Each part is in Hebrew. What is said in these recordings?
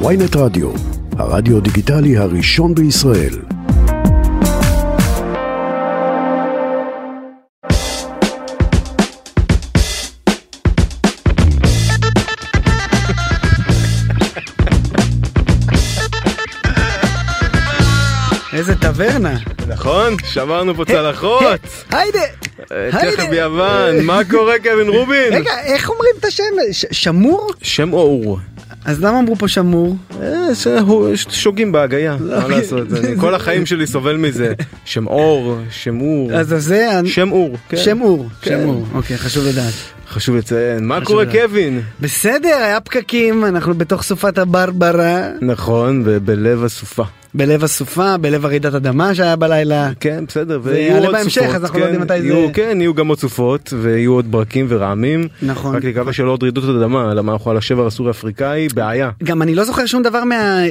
ויינט רדיו, הרדיו דיגיטלי הראשון בישראל. איזה טברנה. נכון, שברנו פה צלחות. היידה. אה, תכף ביוון, מה קורה קווין רובין? רגע, איך אומרים את השם? שמור? שם אור. אז למה אמרו פה שמור? אה, שוגים בהגייה, מה אוקיי. לעשות, כל החיים שלי סובל מזה. שם אור, שם אור. אז זה... אני- שם אור. כן. שם אור. כן. שם אור. אוקיי, חשוב לדעת. חשוב לציין. מה קורה. קווין? בסדר, היה פקקים, אנחנו בתוך סופת הברברה, נכון, ובלב הסופה. בלב הסופה, בלב הרעידת אדמה שהיה בלילה. כן, בסדר, זה ויהיו יעלה עוד בהמשך. אז אנחנו לא כן, יודעים מתי זה- כן, יהיו גם עוד סופות, ויהיו עוד ברקים ורעמים. נכון. רק נקווה שלא עוד רעידות אדמה, למה אנחנו על השבר הסורי אפריקאי, בעיה. גם אני לא זוכר שום דבר מה...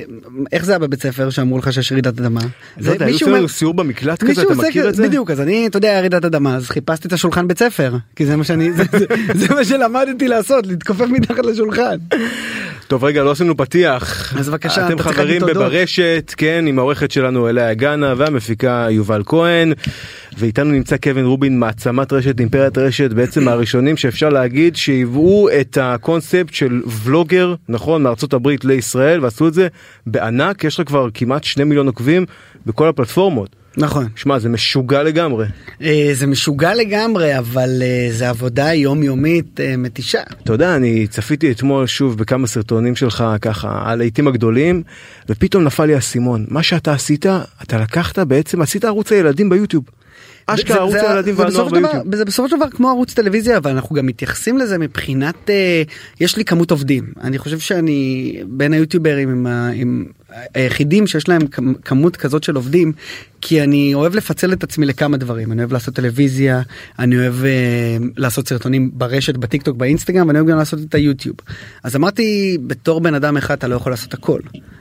איך זה היה בבית ספר שאמרו לך שיש רעידת אדמה? לא יודע, היו סיור במקלט כזה, אתה מכיר את זה? בדיוק אז אני אתה יודע רעידת אדמה אז חיפשתי את השולחן בית ספר כי זה מה שאני זה, זה, זה מה שלמדתי לעשות להתכופף מתחת לשולחן. טוב רגע לא עשינו פתיח. אז בבקשה, אתם חברים. בברשת כן עם העורכת שלנו אליה גאנה והמפיקה יובל כהן. ואיתנו נמצא קווין רובין מעצמת רשת אימפריית רשת בעצם מהראשונים שאפשר להגיד שהיוו את הקונספט של ולוגר נכון מארצות הברית לישראל ועשו את זה בענק. יש לך כבר כמעט שני מיליון עוקבים בכל הפלטפורמות נכון שמע זה משוגע לגמרי אה, זה משוגע לגמרי אבל אה, זה עבודה יומיומית אה, מתישה. אתה יודע אני צפיתי אתמול שוב בכמה סרטונים שלך ככה על העיתים הגדולים ופתאום נפל לי האסימון מה שאתה עשית אתה לקחת בעצם עשית ערוץ הילדים ביוטיוב. אשכרה ערוץ הילדים והנוער ביוטיוב. זה בסופו של דבר כמו ערוץ טלוויזיה אבל אנחנו גם מתייחסים לזה מבחינת אה, יש לי כמות עובדים אני חושב שאני בין היוטיוברים עם, עם היחידים שיש להם כמ- כמות כזאת של עובדים כי אני אוהב לפצל את עצמי לכמה דברים. אני אוהב לעשות טלוויזיה אני אוהב אה, לעשות סרטונים ברשת בטיק טוק באינסטגרם ואני אוהב גם לעשות את היוטיוב. אז אמרתי בתור בן אדם אחד אתה לא יכול לעשות הכל.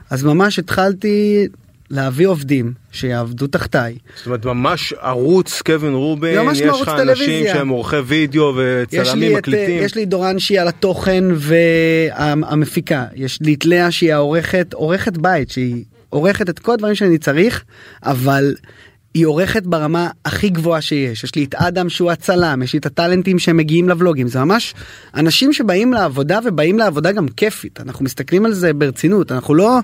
אז ממש התחלתי להביא עובדים שיעבדו תחתיי זאת אומרת ממש ערוץ קווין רובין ממש יש לך אנשים טלוויזיה. שהם עורכי וידאו וצלמים לי, את, מקליטים. יש לי דורן שהיא על התוכן והמפיקה יש לי את לאה שהיא העורכת עורכת בית שהיא עורכת את כל הדברים שאני צריך אבל היא עורכת ברמה הכי גבוהה שיש יש לי את אדם שהוא הצלם יש לי את הטאלנטים שמגיעים לבלוגים זה ממש אנשים שבאים לעבודה ובאים לעבודה גם כיפית אנחנו מסתכלים על זה ברצינות אנחנו לא.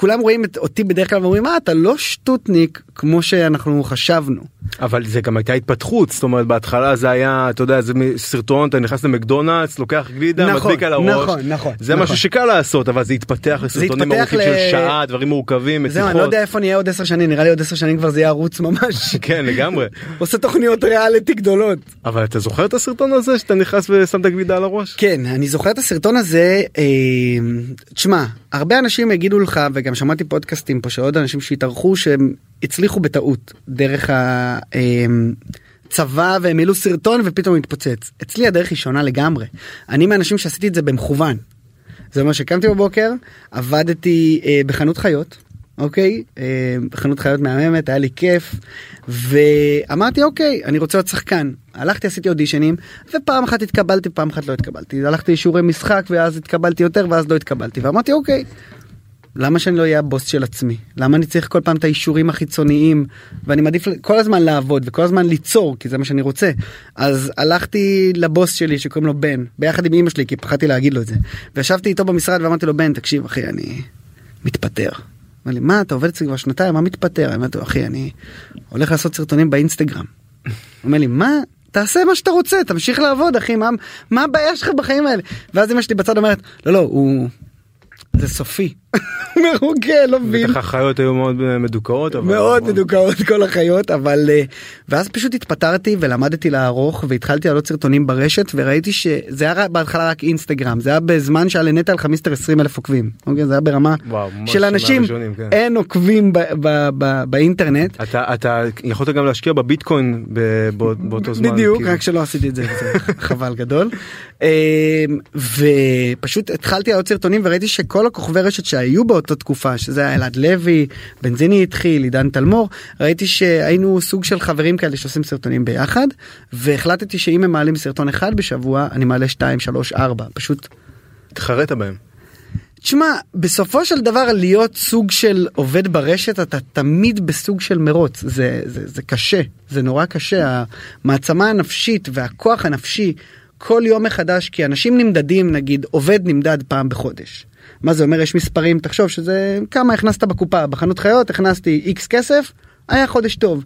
כולם רואים את אותי בדרך כלל ואומרים מה אתה לא שטוטניק כמו שאנחנו חשבנו. אבל זה גם הייתה התפתחות זאת אומרת בהתחלה זה היה אתה יודע זה סרטון אתה נכנס למקדונלדס לוקח גלידה נכון, מדביק על הראש נכון, נכון, זה נכון. משהו שקל לעשות אבל זה התפתח לסרטונים ארוכים ל- של שעה דברים מורכבים זהו, אני לא. יודע איפה נהיה עוד עשר שנים, נראה לי עוד עשר שנים כבר זה יהיה ערוץ ממש. כן לגמרי עושה תוכניות ריאליטי גדולות. אבל אתה זוכר את הסרטון הזה שאתה נכנס ושם את הגלידה על הראש? כן, אני זוכר את הסרטון הזה, אה, תשמע, הרבה אנשים יגידו לך, וגם שמעתי פודקאסטים פה של עוד אנשים שהתארחו שהם הצליחו בטעות דרך הצבא והם העלו סרטון ופתאום התפוצץ. אצלי הדרך היא שונה לגמרי. אני מהאנשים שעשיתי את זה במכוון. זה אומר שקמתי בבוקר, עבדתי אה, בחנות חיות, אוקיי? אה, בחנות חיות מהממת, היה לי כיף, ואמרתי אוקיי, אני רוצה להיות שחקן. הלכתי עשיתי אודישנים, ופעם אחת התקבלתי, פעם אחת לא התקבלתי. הלכתי לשיעורי משחק, ואז התקבלתי יותר, ואז לא התקבלתי. ואמרתי אוקיי, למה שאני לא אהיה הבוס של עצמי? למה אני צריך כל פעם את האישורים החיצוניים ואני מעדיף כל הזמן לעבוד וכל הזמן ליצור כי זה מה שאני רוצה. אז הלכתי לבוס שלי שקוראים לו בן ביחד עם אמא שלי כי פחדתי להגיד לו את זה. וישבתי איתו במשרד ואמרתי לו בן תקשיב אחי אני מתפטר. אמר לי מה אתה עובד אצלי כבר שנתיים מה מתפטר? אמרתי לו אחי אני הולך לעשות סרטונים באינסטגרם. אומר לי מה תעשה מה שאתה רוצה תמשיך לעבוד אחי מה מה הבעיה שלך בחיים האלה ואז אמא שלי בצד אומרת לא לא הוא זה סופי. הוא כן לא מבין. בטח החיות היו מאוד מדוכאות. מאוד מדוכאות כל החיות אבל אה, ואז פשוט התפטרתי ולמדתי לערוך והתחלתי לעלות סרטונים ברשת וראיתי שזה היה בהתחלה רק אינסטגרם זה היה בזמן שהיה לנטע לך מיסטר 20 אלף עוקבים אוקיי זה היה ברמה וואו, של אנשים מהראשונים, כן. אין עוקבים ב- ב- ב- באינטרנט. אתה אתה יכולת גם להשקיע בביטקוין באותו זמן. בדיוק כאילו. רק שלא עשיתי את זה זה חבל גדול אה, ופשוט התחלתי לעלות סרטונים וראיתי שכל הכוכבי רשת שהיו באותה תקופה שזה היה אלעד לוי בנזיני התחיל עידן תלמור ראיתי שהיינו סוג של חברים כאלה שעושים סרטונים ביחד והחלטתי שאם הם מעלים סרטון אחד בשבוע אני מעלה 2 3 4 פשוט התחרט בהם. תשמע, בסופו של דבר להיות סוג של עובד ברשת אתה תמיד בסוג של מרוץ, זה, זה, זה קשה, זה נורא קשה, המעצמה הנפשית והכוח הנפשי כל יום מחדש, כי אנשים נמדדים, נגיד עובד נמדד פעם בחודש. מה זה אומר? יש מספרים, תחשוב שזה כמה הכנסת בקופה, בחנות חיות הכנסתי איקס כסף, היה חודש טוב.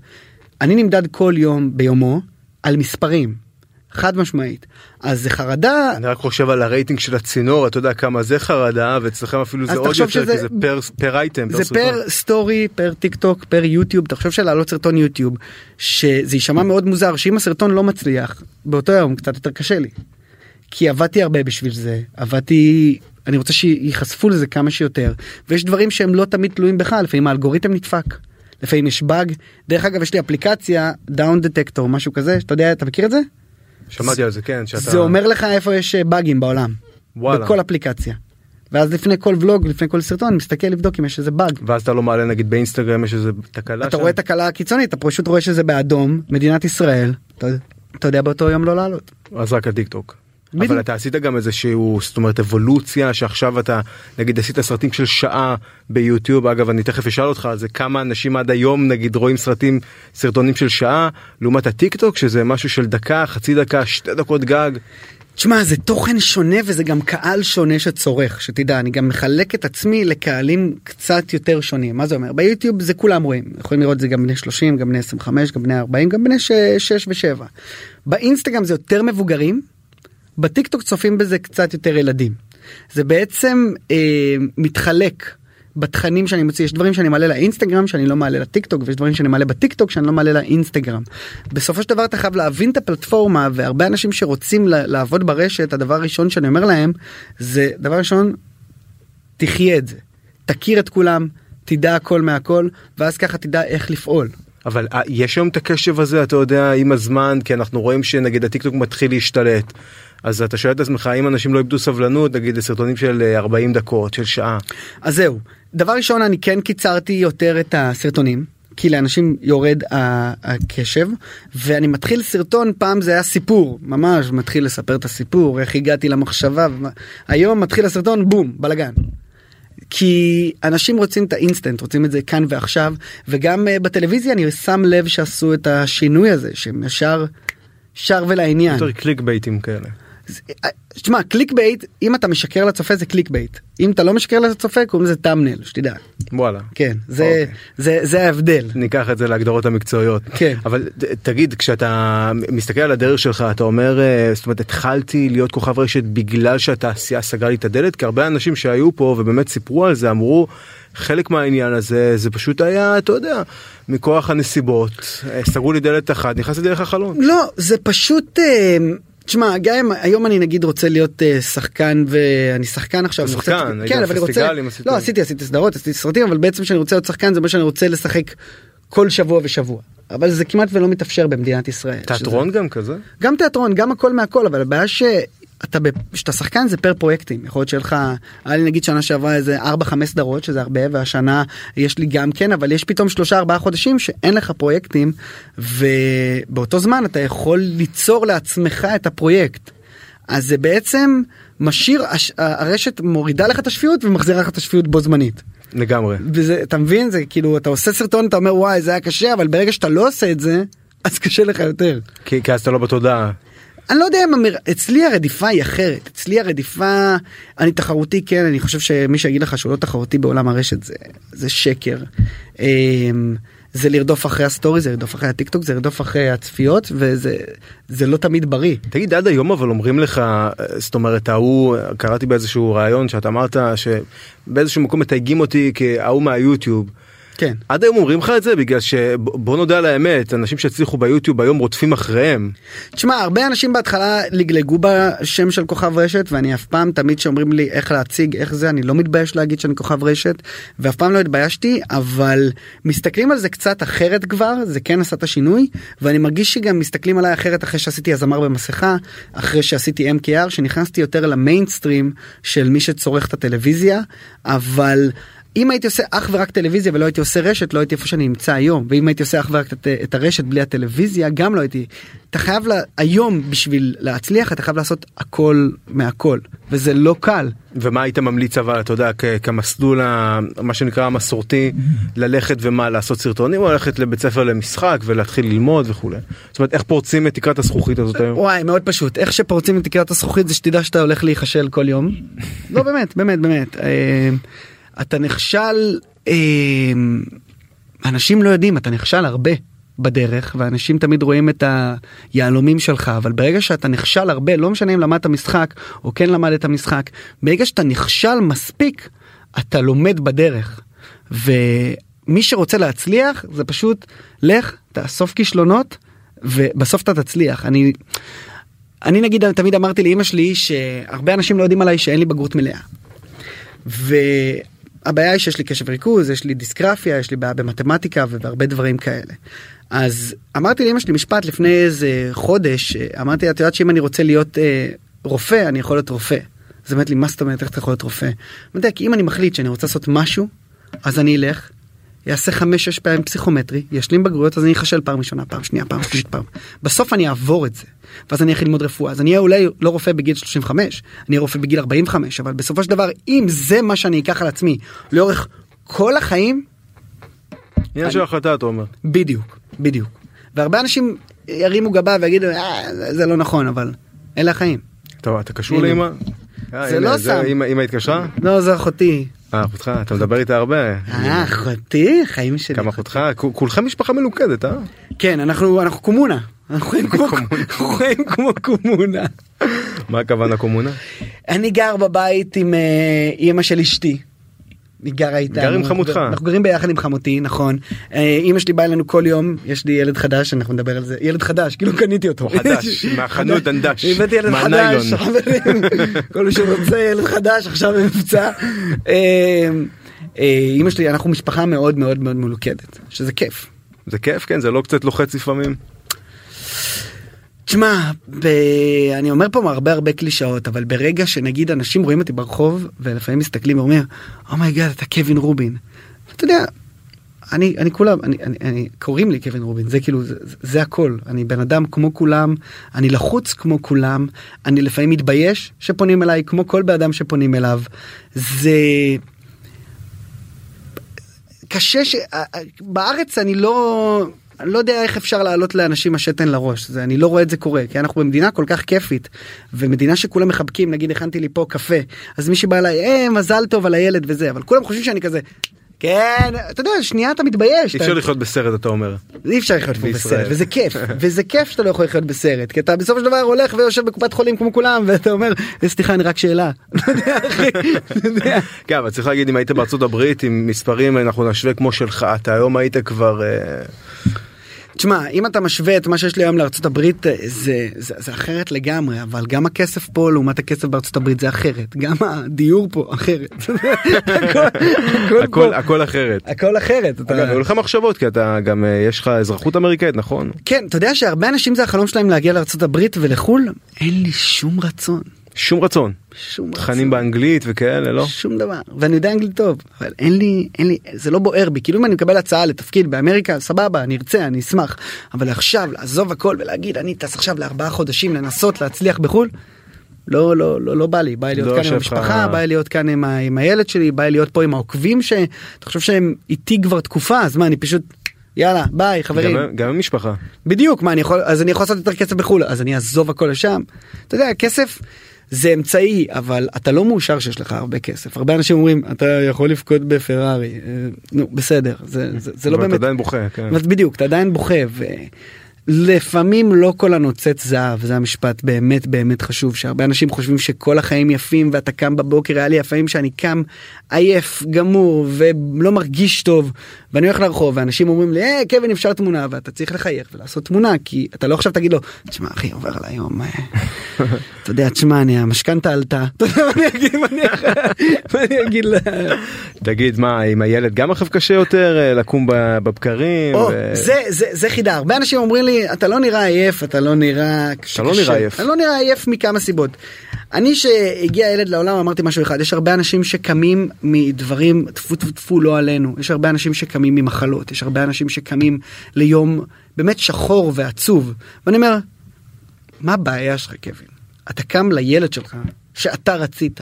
אני נמדד כל יום ביומו על מספרים, חד משמעית. אז זה חרדה. אני רק חושב על הרייטינג של הצינור, אתה יודע כמה זה חרדה, ואצלכם אפילו זה עוד יותר, שזה, כי זה פר, פר אייטם. זה פר, פר סטורי, פר טיק טוק, פר יוטיוב, חושב שלהעלות סרטון יוטיוב, שזה יישמע מאוד מוזר, שאם הסרטון לא מצליח, באותו יום קצת יותר קשה לי. כי עבדתי הרבה בשביל זה, עבדתי אני רוצה שייחשפו לזה כמה שיותר ויש דברים שהם לא תמיד תלויים בך לפעמים האלגוריתם נדפק. לפעמים יש באג דרך אגב יש לי אפליקציה Downdetector משהו כזה שאתה יודע אתה מכיר את זה? שמעתי על זה כן שאתה זה אומר לך איפה יש אה, באגים בעולם וואלה. בכל אפליקציה. ואז לפני כל ולוג לפני כל סרטון אני מסתכל לבדוק אם יש איזה באג. ואז אתה לא מעלה נגיד באינסטגרם יש איזה תקלה אתה שם? רואה תקלה קיצונית אתה פשוט רואה שזה באדום מדינת ישראל אתה, אתה יודע באותו יום לא לעלות. אז רק הטיק טוק. בדיוק. אבל אתה עשית גם איזה שהוא זאת אומרת אבולוציה שעכשיו אתה נגיד עשית סרטים של שעה ביוטיוב. אגב אני תכף אשאל אותך על זה כמה אנשים עד היום נגיד רואים סרטים סרטונים של שעה לעומת הטיק טוק שזה משהו של דקה חצי דקה שתי דקות גג. תשמע זה תוכן שונה וזה גם קהל שונה שצורך שתדע. אני גם מחלק את עצמי לקהלים קצת יותר שונים. מה זה אומר? ביוטיוב זה כולם רואים. יכולים לראות זה גם בני 30 גם בני 25 גם בני 40 גם בני 6 ו7 באינסטגרם זה יותר מבוגרים בטיק טוק צופים בזה קצת יותר ילדים. זה בעצם אה, מתחלק בתכנים שאני מוציא יש דברים שאני מעלה לאינסטגרם שאני לא מעלה לטיק טוק ויש דברים שאני מעלה בטיק טוק שאני לא מעלה לאינסטגרם. בסופו של דבר אתה חייב להבין את הפלטפורמה והרבה אנשים שרוצים לעבוד ברשת הדבר הראשון שאני אומר להם זה דבר ראשון תחיה את זה תכיר את כולם תדע הכל מהכל ואז ככה תדע איך לפעול. אבל אה, יש היום את הקשב הזה אתה יודע עם הזמן כי אנחנו רואים שנגיד הטיק טוק מתחיל להשתלט אז אתה שואל את עצמך האם אנשים לא איבדו סבלנות נגיד לסרטונים של 40 אה, דקות של שעה. אז זהו דבר ראשון אני כן קיצרתי יותר את הסרטונים כי לאנשים יורד הקשב ואני מתחיל סרטון פעם זה היה סיפור ממש מתחיל לספר את הסיפור איך הגעתי למחשבה היום מתחיל הסרטון בום בלאגן. כי אנשים רוצים את האינסטנט רוצים את זה כאן ועכשיו וגם uh, בטלוויזיה אני שם לב שעשו את השינוי הזה שהם ישר שר ולעניין. יותר clickbaitים כאלה. תשמע clickbait אם אתה משקר לצופה זה clickbait אם אתה לא משקר לצופה קוראים לזה thumbnail שתדע. וואלה. כן זה אוקיי. זה זה ההבדל. ניקח את זה להגדרות המקצועיות. כן. אבל תגיד כשאתה מסתכל על הדרך שלך אתה אומר אה, זאת אומרת התחלתי להיות כוכב רשת בגלל שהתעשייה סגרה לי את הדלת כי הרבה אנשים שהיו פה ובאמת סיפרו על זה אמרו חלק מהעניין הזה זה פשוט היה אתה יודע מכוח הנסיבות אה, סגרו לי דלת אחת נכנסתי דרך החלון. לא זה פשוט. תשמע גם אם היום אני נגיד רוצה להיות uh, שחקן ואני שחקן עכשיו שחקן כן אבל אני רוצה לא עשיתי עשיתי סדרות עשיתי סרטים אבל בעצם שאני רוצה להיות שחקן זה מה שאני רוצה לשחק כל שבוע ושבוע אבל זה כמעט ולא מתאפשר במדינת ישראל. תיאטרון שזה... גם כזה? גם תיאטרון גם הכל מהכל אבל הבעיה ש... אתה כשאתה שחקן זה פר פרויקטים יכול להיות שיהיה לך היה לי נגיד שנה שעברה איזה 4-5 סדרות שזה הרבה והשנה יש לי גם כן אבל יש פתאום 3-4 חודשים שאין לך פרויקטים ובאותו זמן אתה יכול ליצור לעצמך את הפרויקט. אז זה בעצם משאיר הרשת מורידה לך את השפיות ומחזירה לך את השפיות בו זמנית. לגמרי. וזה אתה מבין זה כאילו אתה עושה סרטון אתה אומר וואי זה היה קשה אבל ברגע שאתה לא עושה את זה אז קשה לך יותר. כי, כי אז אתה לא בתודעה. אני לא יודע אם אמר... אצלי הרדיפה היא אחרת אצלי הרדיפה אני תחרותי כן אני חושב שמי שיגיד לך שהוא לא תחרותי בעולם הרשת זה זה שקר. אמ, זה לרדוף אחרי ה story זה לרדוף אחרי הטיק טוק זה לרדוף אחרי הצפיות וזה זה לא תמיד בריא. תגיד עד היום אבל אומרים לך זאת אומרת ההוא קראתי באיזשהו ראיון שאתה אמרת שבאיזשהו מקום מתייגים אותי כההוא מהיוטיוב. כן. עד היום אומרים לך את זה בגלל שבוא נודה על האמת אנשים שהצליחו ביוטיוב היום רודפים אחריהם. תשמע הרבה אנשים בהתחלה לגלגו בשם של כוכב רשת ואני אף פעם תמיד שאומרים לי איך להציג איך זה אני לא מתבייש להגיד שאני כוכב רשת ואף פעם לא התביישתי אבל מסתכלים על זה קצת אחרת כבר זה כן עשה את השינוי ואני מרגיש שגם מסתכלים עליי אחרת אחרי שעשיתי הזמר במסכה אחרי שעשיתי MKR שנכנסתי יותר למיינסטרים של מי שצורך את הטלוויזיה אבל. אם הייתי עושה אך ורק טלוויזיה ולא הייתי עושה רשת לא הייתי איפה שאני נמצא היום ואם הייתי עושה אך ורק את, את הרשת בלי הטלוויזיה גם לא הייתי. אתה חייב לה, היום בשביל להצליח אתה חייב לעשות הכל מהכל וזה לא קל. ומה היית ממליץ אבל אתה יודע כ- כמסלול ה- מה שנקרא המסורתי ללכת ומה לעשות סרטונים או ללכת לבית ספר למשחק ולהתחיל ללמוד וכולי. זאת אומרת איך פורצים את תקרת הזכוכית הזאת היום. וואי מאוד פשוט איך שפורצים את תקרת הזכוכית זה שתדע שאתה הולך להיכשל כל יום. לא באמת באמת באמת. אתה נכשל אה, אנשים לא יודעים אתה נכשל הרבה בדרך ואנשים תמיד רואים את היהלומים שלך אבל ברגע שאתה נכשל הרבה לא משנה אם למדת משחק או כן למדת משחק ברגע שאתה נכשל מספיק אתה לומד בדרך. ומי שרוצה להצליח זה פשוט לך תאסוף כישלונות ובסוף אתה תצליח אני אני נגיד תמיד אמרתי לאמא שלי שהרבה אנשים לא יודעים עליי שאין לי בגרות מלאה. והבעיה היא שיש לי קשב ריכוז יש לי דיסקרפיה יש לי בעיה במתמטיקה ובהרבה דברים כאלה. אז אמרתי לאמא שלי משפט לפני איזה חודש אמרתי את יודעת שאם אני רוצה להיות אה, רופא אני יכול להיות רופא. אז אמרתי לי מה זאת אומרת איך אתה יכול להיות רופא. אמרתי כי אם אני מחליט שאני רוצה לעשות משהו אז אני אלך יעשה חמש שש פעמים פסיכומטרי ישלים בגרויות אז אני אכשל פעם ראשונה פעם שנייה פעם שלישית פעם בסוף אני אעבור את זה ואז אני אתחיל ללמוד רפואה אז אני אהיה אולי לא רופא בגיל 35 אני אהיה רופא בגיל 45 אבל בסופו של דבר אם זה מה שאני אקח על עצמי לאורך כל החיים עניין של החלטה אתה אומר. בדיוק בדיוק והרבה אנשים ירימו גבה ויגידו אה, זה- לא נכון אבל אלה החיים. טוב אתה קשור. לאמא? אה, זה הנה, לא סם. אמא אמא התקשרה? לא זה אחותי. אה אחותך אתה מדבר איתה הרבה. אה אחותי חיים שלי. כמה אחותך? כולכם משפחה מלוכדת אה? כן אנחנו אנחנו קומונה. אנחנו חיים כמו קומונה. מה הכוונה קומונה? אני גר בבית עם אה, אימא של אשתי. היא גרה איתנו. גר עם חמותך. אנחנו גרים ביחד עם חמותי נכון. אה, אימא שלי באה אלינו כל יום יש לי ילד חדש אנחנו נדבר על זה ילד חדש כאילו קניתי אותו. חדש, מהחנות דנדש, הבאתי ילד חדש. חברים. כל מי שרוצה ילד חדש עכשיו במבצע. אה, אה, אימא שלי אנחנו משפחה מאוד מאוד מאוד מלוכדת שזה כיף. זה כיף כן זה לא קצת לוחץ לפעמים. תשמע, ב... אני אומר פה הרבה הרבה קלישאות, אבל ברגע שנגיד אנשים רואים אותי ברחוב, ולפעמים מסתכלים ואומרים, oh my God, אתה קווין רובין. אתה יודע, אני, אני כולם, אני, אני, אני, קוראים לי קווין רובין, זה כאילו, זה- זה הכל. אני בן אדם כמו כולם, אני לחוץ כמו כולם, אני לפעמים מתבייש שפונים אליי, כמו כל בן אדם שפונים אליו. זה... קשה ש... בארץ אני לא... אני לא יודע איך אפשר להעלות לאנשים השתן לראש זה אני לא רואה את זה קורה כי אנחנו במדינה כל כך כיפית ומדינה שכולם מחבקים נגיד הכנתי לי פה קפה אז מי שבא אליי אה, מזל טוב על הילד וזה אבל כולם חושבים שאני כזה כן אתה יודע שנייה אתה מתבייש אי אפשר לחיות בסרט אתה אומר. אי אפשר לחיות. בסרט וזה כיף וזה כיף שאתה לא יכול לחיות בסרט כי אתה בסופו של דבר הולך ויושב בקופת חולים כמו כולם ואתה אומר "אה, סליחה אני רק שאלה. כן אבל צריך להגיד אם היית בארצות הברית עם מספרים אנחנו נשווה כמו שלך אתה היום היית כבר אה, תשמע אם אתה משווה את מה שיש לי היום לארצות הברית אה, זה, זה, זה אחרת לגמרי אבל גם הכסף פה לעומת הכסף בארצות הברית זה אחרת גם הדיור פה אחרת. הכל, הכל, הכל פה- הכל אחרת. הכל אחרת. אתה- אגב היו לך מחשבות כי אתה גם אה, יש לך אזרחות אמריקאית נכון? כן אתה יודע שהרבה אנשים זה החלום שלהם להגיע לארצות הברית ולחו"ל אין לי שום רצון. שום רצון. שום רצון. תכנים באנגלית וכאלה לא? שום דבר ואני יודע אנגלית טוב אבל אין לי אין לי זה לא בוער בי כאילו אם אני מקבל הצעה לתפקיד באמריקה סבבה אני ארצה אני אשמח אבל עכשיו לעזוב הכל ולהגיד אני טס עכשיו לארבעה חודשים לנסות להצליח בחו"ל. לא לא לא לא בא לי בא לי להיות לא כאן עם יושב המשפחה בא לי להיות כאן עם, ה, עם הילד שלי בא לי להיות פה עם העוקבים שאתה חושב שהם איתי כבר תקופה אז מה אני פשוט יאללה ביי חברים גם- גם עם משפחה. בדיוק מה אני יכול אז אני יכול לעשות יותר כסף בחו"ל אז אני אעזוב הכל לשם. אתה יודע כסף זה אמצעי אבל אתה לא מאושר שיש לך הרבה כסף הרבה אנשים אומרים אתה יכול לבכות בפרארי אה, נו בסדר זה, זה, זה לא אבל אתה באמת עדיין בוכה. כן. בדיוק אתה עדיין בוכה ולפעמים לא כל הנוצץ זהב זה המשפט באמת באמת חשוב שהרבה אנשים חושבים שכל החיים יפים ואתה קם בבוקר היה לי לפעמים שאני קם עייף גמור ולא מרגיש טוב ואני הולך לרחוב ואנשים אומרים לי אה קווין אפשר תמונה ואתה צריך לחייך ולעשות תמונה כי אתה לא עכשיו תגיד לו תשמע אחי עובר עליי יום אה, אתה יודע תשמע אני המשכנתה עלתה אני אגיד לה. תגיד מה עם הילד גם עכשיו קשה יותר אה, לקום בבקרים. זה, זה, זה חידה הרבה אנשים אומרים לי אתה לא נראה עייף אתה לא נראה אתה לא נראה עייף. אני לא נראה עייף מכמה סיבות. אני שהגיע ילד לעולם אמרתי משהו אחד יש הרבה אנשים שקמים מדברים טפו טפו טפו לא עלינו. יש הרבה אנשים שקמים ממחלות יש הרבה אנשים שקמים ליום באמת שחור ועצוב. ואני אומר מה הבעיה שלך קווין? אתה קם לילד שלך שאתה רצית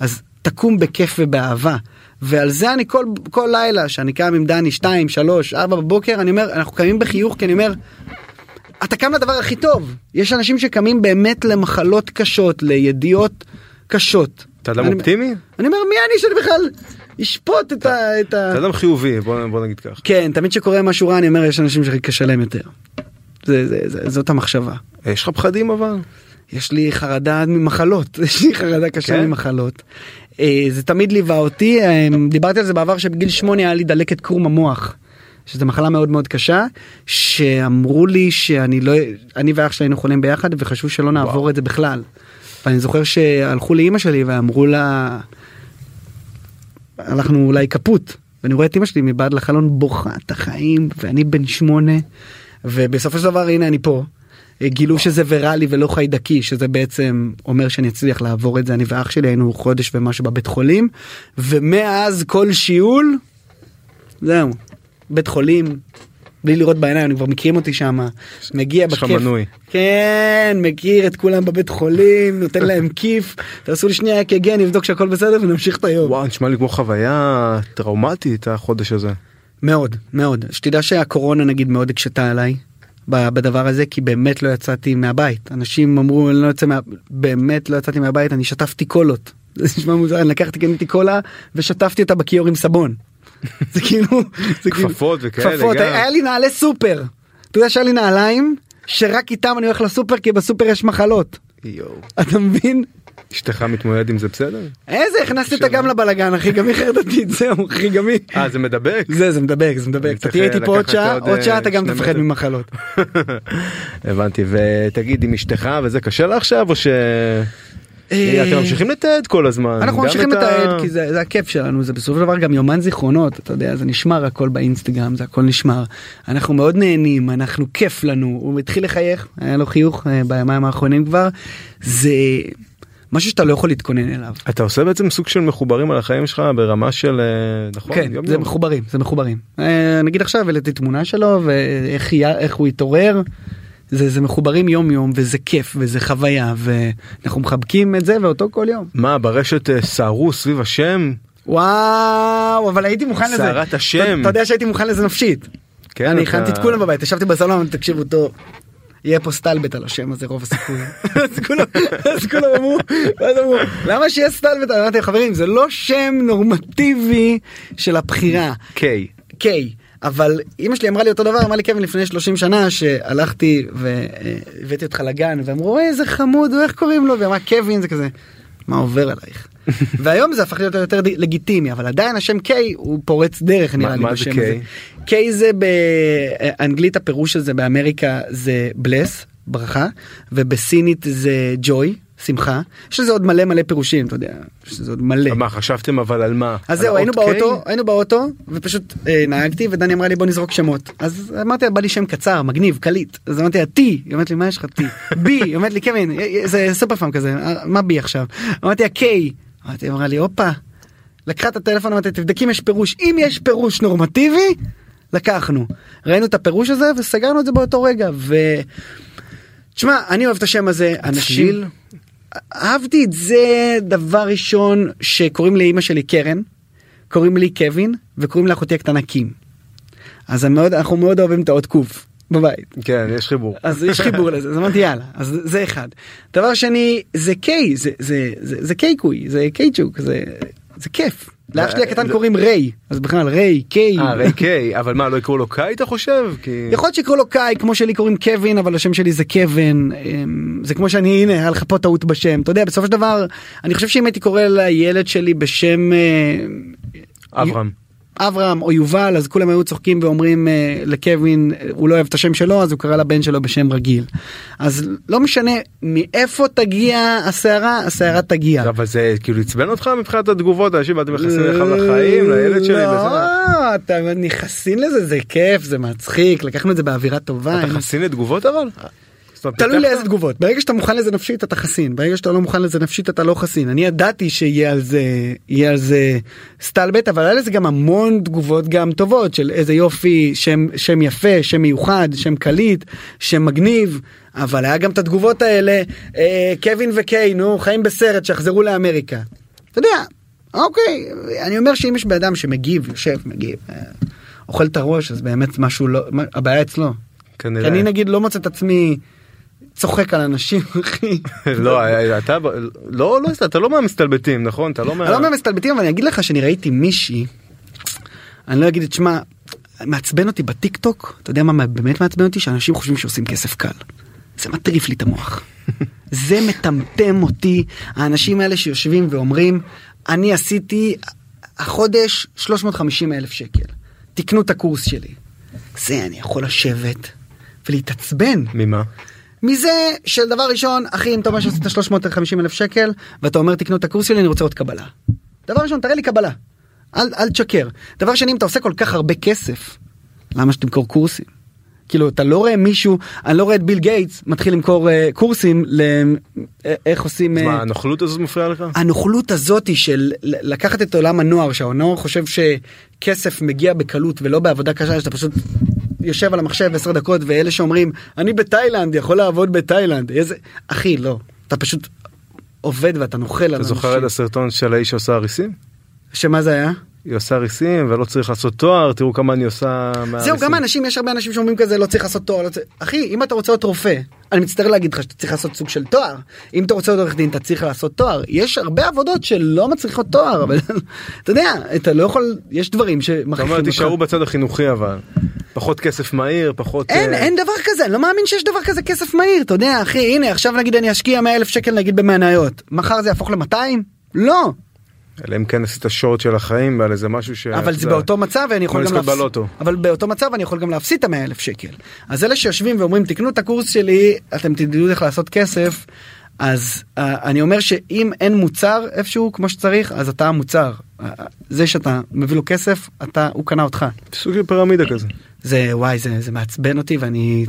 אז תקום בכיף ובאהבה. ועל זה אני כל כל לילה שאני קם עם דני 2 3 4 בבוקר אני אומר אנחנו קמים בחיוך כי אני אומר אתה קם לדבר הכי טוב יש אנשים שקמים באמת למחלות קשות לידיעות קשות. אתה אדם אופטימי? אני אומר מי אני שאני בכלל אשפוט את ה... את ה... אתה אדם חיובי בוא נגיד כך. כן תמיד שקורה משהו רע אני אומר יש אנשים שקשה להם יותר. זאת המחשבה. יש לך פחדים אבל? יש לי חרדה ממחלות, יש לי חרדה קשה כן? ממחלות. אה, זה תמיד ליווה אותי, אה, דיברתי על זה בעבר שבגיל שמונה היה לי דלקת קרום המוח. שזו מחלה מאוד מאוד קשה, שאמרו לי שאני לא, אני ואח שלי היינו חולים ביחד וחשבו שלא נעבור וואו. את זה בכלל. ואני זוכר שהלכו לאימא שלי ואמרו לה, הלכנו אולי קפוט. ואני רואה את אימא שלי מבעד לחלון בוכה את החיים ואני בן שמונה ובסופו של דבר הנה אני פה. גילו שזה ויראלי ולא חיידקי שזה בעצם אומר שאני אצליח לעבור את זה אני ואח שלי היינו חודש ומשהו בבית חולים ומאז כל שיעול זהו בית חולים בלי לראות בעיניים אני כבר מכירים אותי שם מגיע יש לך בכיף מנוי. כן מכיר את כולם בבית חולים נותן להם כיף תעשו לי שנייה אק"ג נבדוק שהכל בסדר ונמשיך את היום. וואו נשמע לי כמו חוויה טראומטית החודש הזה. מאוד מאוד שתדע שהקורונה נגיד מאוד הקשתה עליי בדבר הזה כי באמת לא יצאתי מהבית אנשים אמרו אני לא יוצא מה... באמת לא יצאתי מהבית אני שטפתי קולות. זה נשמע מוזר אני לקחתי קניתי קולה ושטפתי אותה בכיור עם סבון. זה כאילו זה כאילו- כפפות וכאלה כפפות גם. היה לי נעלי סופר. אתה יודע שהיה לי נעליים שרק איתם אני הולך לסופר כי בסופר יש מחלות. יואו. אתה מבין? אשתך מתמודד עם זה בסדר? איזה הכנסתי אותה גם לבלגן אחי גם היא חרדתית זהו אחי גם היא. אה זה מדבק? זה זה מדבק זה מדבק אתה תהיה איתי אה, פה עוד שעה עוד, עוד אה, שעה אתה גם תפחד. ממחלות. הבנתי ותגיד עם אשתך וזה קשה לה עכשיו או ש... אה, אתם ממשיכים לתעד כל הזמן. אנחנו ממשיכים לתעד כי זה זה הכיף שלנו זה בסופו של דבר גם יומן זיכרונות אתה יודע זה נשמר הכל באינסטגרם זה הכל נשמר אנחנו מאוד נהנים אנחנו כיף לנו הוא התחיל לחייך היה לו חיוך אה, ביומיים האחרונים כבר זה משהו שאתה לא יכול להתכונן אליו. אתה עושה בעצם סוג של מחוברים על החיים שלך ברמה של אה, נכון כן יום זה יום. מחוברים זה מחוברים נגיד עכשיו העליתי תמונה שלו ואיך הוא התעורר. זה, זה מחוברים יום יום וזה כיף וזה חוויה ואנחנו מחבקים את זה ואותו כל יום. מה ברשת אה, סערו סביב השם וואו אבל הייתי מוכן לזה. סערת השם. אתה, יודע שהייתי מוכן לזה נפשית. כן אני הכנתי את כולם בבית ישבתי בסלון תקשיבו טוב. יהיה פה סטלבט על השם הזה רוב הסיכויים. כולם אז כולם אמרו ואז אמרו למה שיהיה סטלבט אמרתי חברים זה לא שם נורמטיבי של הבחירה. קיי. קיי. אבל אמא שלי אמרה לי אותו דבר אמרה לי קווין לפני 30 שנה שהלכתי והבאתי אותך לגן ואמרו "אוי, איזה חמוד איך קוראים לו והיא אמרה קווין זה כזה מה עובר עלייך. והיום זה הפך להיות יותר לגיטימי אבל עדיין השם קיי הוא פורץ דרך נראה לי בשם? הזה. קיי זה באנגלית הפירוש של זה באמריקה זה בלס ברכה ובסינית זה ג'וי שמחה יש לזה עוד מלא מלא פירושים אתה יודע יש לזה עוד מלא. מה חשבתם אבל על מה? אז זהו היינו? באוטו היינו באוטו ופשוט אה, נהגתי ודני אמרה לי בוא נזרוק שמות. אז אמרתי לה בא לי שם קצר מגניב קליט. אז אמרתי לה טי. היא אומרת לי מה יש לך טי? בי. היא אומרת לי קווין אה, אה, זה סופר פארם כזה "אה, מה בי עכשיו? אמרתי לה קיי. אמרתי אמרה לי הופה. לקחה את הטלפון אמרתי תבדקי אם יש פירוש. אם יש פירוש נורמטיבי לקחנו. ראינו את הפירוש הזה וסגרנו את זה באותו רגע ו... תשמע אני אוהב את השם הזה אנשים? אהבתי את זה דבר ראשון שקוראים לאימא שלי קרן קוראים לי קווין וקוראים לאחותי הקטנה קים. אז מאוד אנחנו מאוד אוהבים את האות קוף בבית כן יש חיבור. אז יש חיבור לזה אז אמרתי יאללה אז זה אחד. דבר שני זה קיי זה זה זה זה קייקוי זה קייצ'וק זה זה כיף. לאח שלי הקטן קוראים ריי אז בכלל ריי קיי. אה ריי קיי אבל מה לא יקראו לו קאי אתה חושב? כי... יכול להיות שיקראו לו קאי כמו שלי קוראים קווין אבל השם שלי זה קווין אמ, זה כמו שאני הנה היה לך פה טעות בשם אתה יודע בסופו של דבר אני חושב שאם הייתי קורא לילד שלי בשם אה, אברהם. אברהם או יובל אז כולם היו צוחקים ואומרים אה, לקווין אה, הוא לא אוהב את השם שלו אז הוא קרא לבן שלו בשם רגיל אז לא משנה מאיפה תגיע הסערה הסערה תגיע. אבל זה כאילו עצבן אותך מבחינת התגובות אנשים אתם נכנסים לך לחיים לילד שלי. לא, אתה נכנסים לזה זה כיף זה מצחיק לקחנו את זה באווווירה טובה. אתה חסין לתגובות אבל? תלוי? לאיזה תגובות ברגע שאתה מוכן לזה נפשית אתה חסין ברגע שאתה לא מוכן לזה נפשית אתה לא חסין אני ידעתי שיהיה על זה יהיה על זה סטלבט אבל היה לזה גם המון תגובות גם טובות של איזה יופי שם שם יפה שם מיוחד שם קליט שם מגניב אבל היה גם את התגובות האלה אה, קווין וקיי נו חיים בסרט שיחזרו לאמריקה. אתה יודע אוקיי אני אומר שאם יש בן שמגיב יושב מגיב אה, אוכל את הראש אז באמת משהו לא הבעיה אצלו. כי כנראה. אני נגיד לא מוצא את עצמי צוחק על אנשים אחי. לא, אתה לא, לא, אתה לא מהמסתלבטים, נכון? אתה לא מה... אני לא מהמסתלבטים אבל אני אגיד לך שאני ראיתי מישהי. אני לא אגיד את שמה. מעצבן אותי בטיק טוק אתה יודע מה באמת מעצבן אותי שאנשים חושבים שעושים כסף קל. זה מטריף לי את המוח. זה מטמטם אותי האנשים האלה שיושבים ואומרים אני עשיתי החודש 350 אלף שקל תקנו את הקורס שלי. זה אני יכול לשבת ולהתעצבן. ממה? מזה שדבר ראשון אחי אם אתה אומר שעשית 350 אלף שקל ואתה אומר תקנו את הקורס שלי אני רוצה עוד קבלה. דבר ראשון תראה לי קבלה. אל, אל תשקר. דבר שני אם אתה עושה כל כך הרבה כסף למה שתמכור קורסים. כאילו אתה לא רואה מישהו אני לא רואה את ביל גייטס מתחיל למכור uh, קורסים ל... אה, עושים אז מה, הנוכלות הזאת מפריעה לך? הנוכלות הזאתי של לקחת את עולם הנוער שהנוער חושב שכסף מגיע בקלות ולא בעבודה קשה שאתה פשוט יושב על המחשב 10 דקות ואלה שאומרים אני בתאילנד יכול לעבוד בתאילנד איזה אחי לא אתה פשוט עובד ואתה נוכל אתה זוכר את. הסרטון של האיש שעושה אריסים? שמה זה היה? היא עושה אריסים ולא צריך לעשות תואר, תראו כמה אני עושה מהאריסים. זהו גם האנשים יש הרבה אנשים שאומרים כזה לא צריך לעשות תואר לא צריך... אחי אם אתה רוצה להיות רופא אני מצטער להגיד לך שאתה צריך לעשות סוג של תואר אם אתה רוצה להיות עורך דין אתה צריך לעשות תואר יש הרבה עבודות שלא מצריכות תואר אבל אתה יודע אתה לא יכול יש דברים שמכריחים אותך. תישארו בצד החינוכי אבל. פחות כסף מהיר, פחות... אין אה, אין דבר כזה אני לא מאמין שיש דבר כזה כסף מהיר אתה יודע אחי הנה עכשיו נגיד אני אשקיע 100 אלף שקל נגיד במניות מחר זה יהפוך ל-200 לא אלא אם כן עשית שורט של החיים ועל איזה משהו ש... אבל זה באותו מצב ואני יכול גם להפסיד בלוטו. אבל באותו מצב אני יכול גם להפסיד את המאה אלף שקל אז אלה שיושבים ואומרים תקנו את הקורס שלי אתם תדעו איך לעשות כסף אז uh, אני אומר שאם אין מוצר איפשהו כמו שצריך אז אתה המוצר uh, זה שאתה מביא לו כסף אתה הוא קנה אותך סוג של פירמידה כזה. זה וואי זה זה מעצבן אותי ואני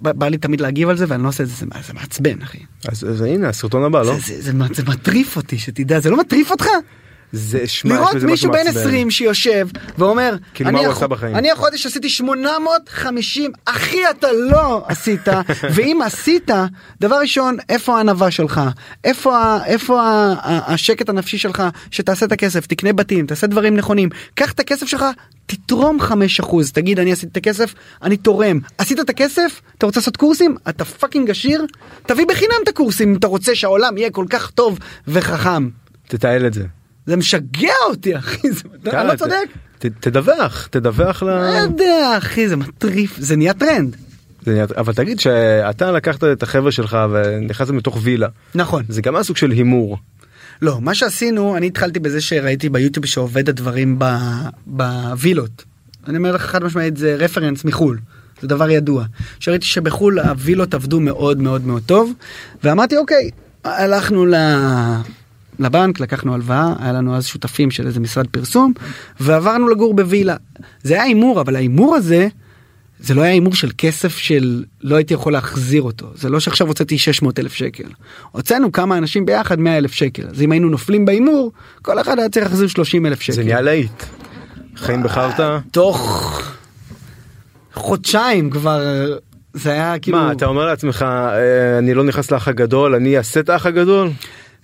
בא, לי תמיד להגיב על זה ואני לא עושה את זה זה, מעצבן אחי אז הנה הסרטון הבא, לא? זה מטריף אותי שתדע זה לא מטריף אותך זה, שמע, לראות מישהו בן מעצבן. 20 שיושב ואומר כאילו, מה הוא עשה בחיים?" אני החודש עשיתי 850 אחי אתה לא עשית. ואם עשית דבר ראשון איפה הענווה שלך? איפה איפה השקט הנפשי שלך שתעשה את הכסף? תקנה בתים תעשה דברים נכונים. קח את הכסף שלך תתרום 5% תגיד אני עשיתי את הכסף אני תורם. עשית את הכסף? אתה רוצה לעשות קורסים? אתה fucking עשיר? תביא בחינם את הקורסים אם אתה רוצה שהעולם יהיה כל כך טוב וחכם. תתעל את זה. זה משגע אותי אחי, זה... אני לא צודק? ת- תדווח, תדווח ל... לא יודע אחי זה מטריף זה נהיה טרנד. אבל תגיד שאתה לקחת את החבר'ה שלך ונכנסת מתוך וילה. נכון. זה גם היה סוג של הימור. לא מה שעשינו אני התחלתי בזה שראיתי ביוטיוב שעובד הדברים בווילות. אני אומר לך חד משמעית זה רפרנס מחול. זה דבר ידוע. שראיתי שבחול הווילות עבדו מאוד מאוד מאוד טוב ואמרתי אוקיי הלכנו ל... לבנק לקחנו הלוואה היה לנו אז שותפים של איזה משרד פרסום ועברנו לגור בווילה. זה היה הימור אבל ההימור הזה זה לא היה הימור של כסף של לא הייתי יכול להחזיר אותו זה לא שעכשיו הוצאתי 600 אלף שקל. הוצאנו כמה אנשים ביחד 100 אלף שקל אז אם היינו נופלים בהימור כל אחד היה צריך להחזיר 30 אלף שקל. זה נהיה להיט. חיים בחרטא. תוך חודשיים כבר זה היה כאילו מה אתה אומר לעצמך אה, אני לא נכנס לאח הגדול אני אעשה את האח הגדול?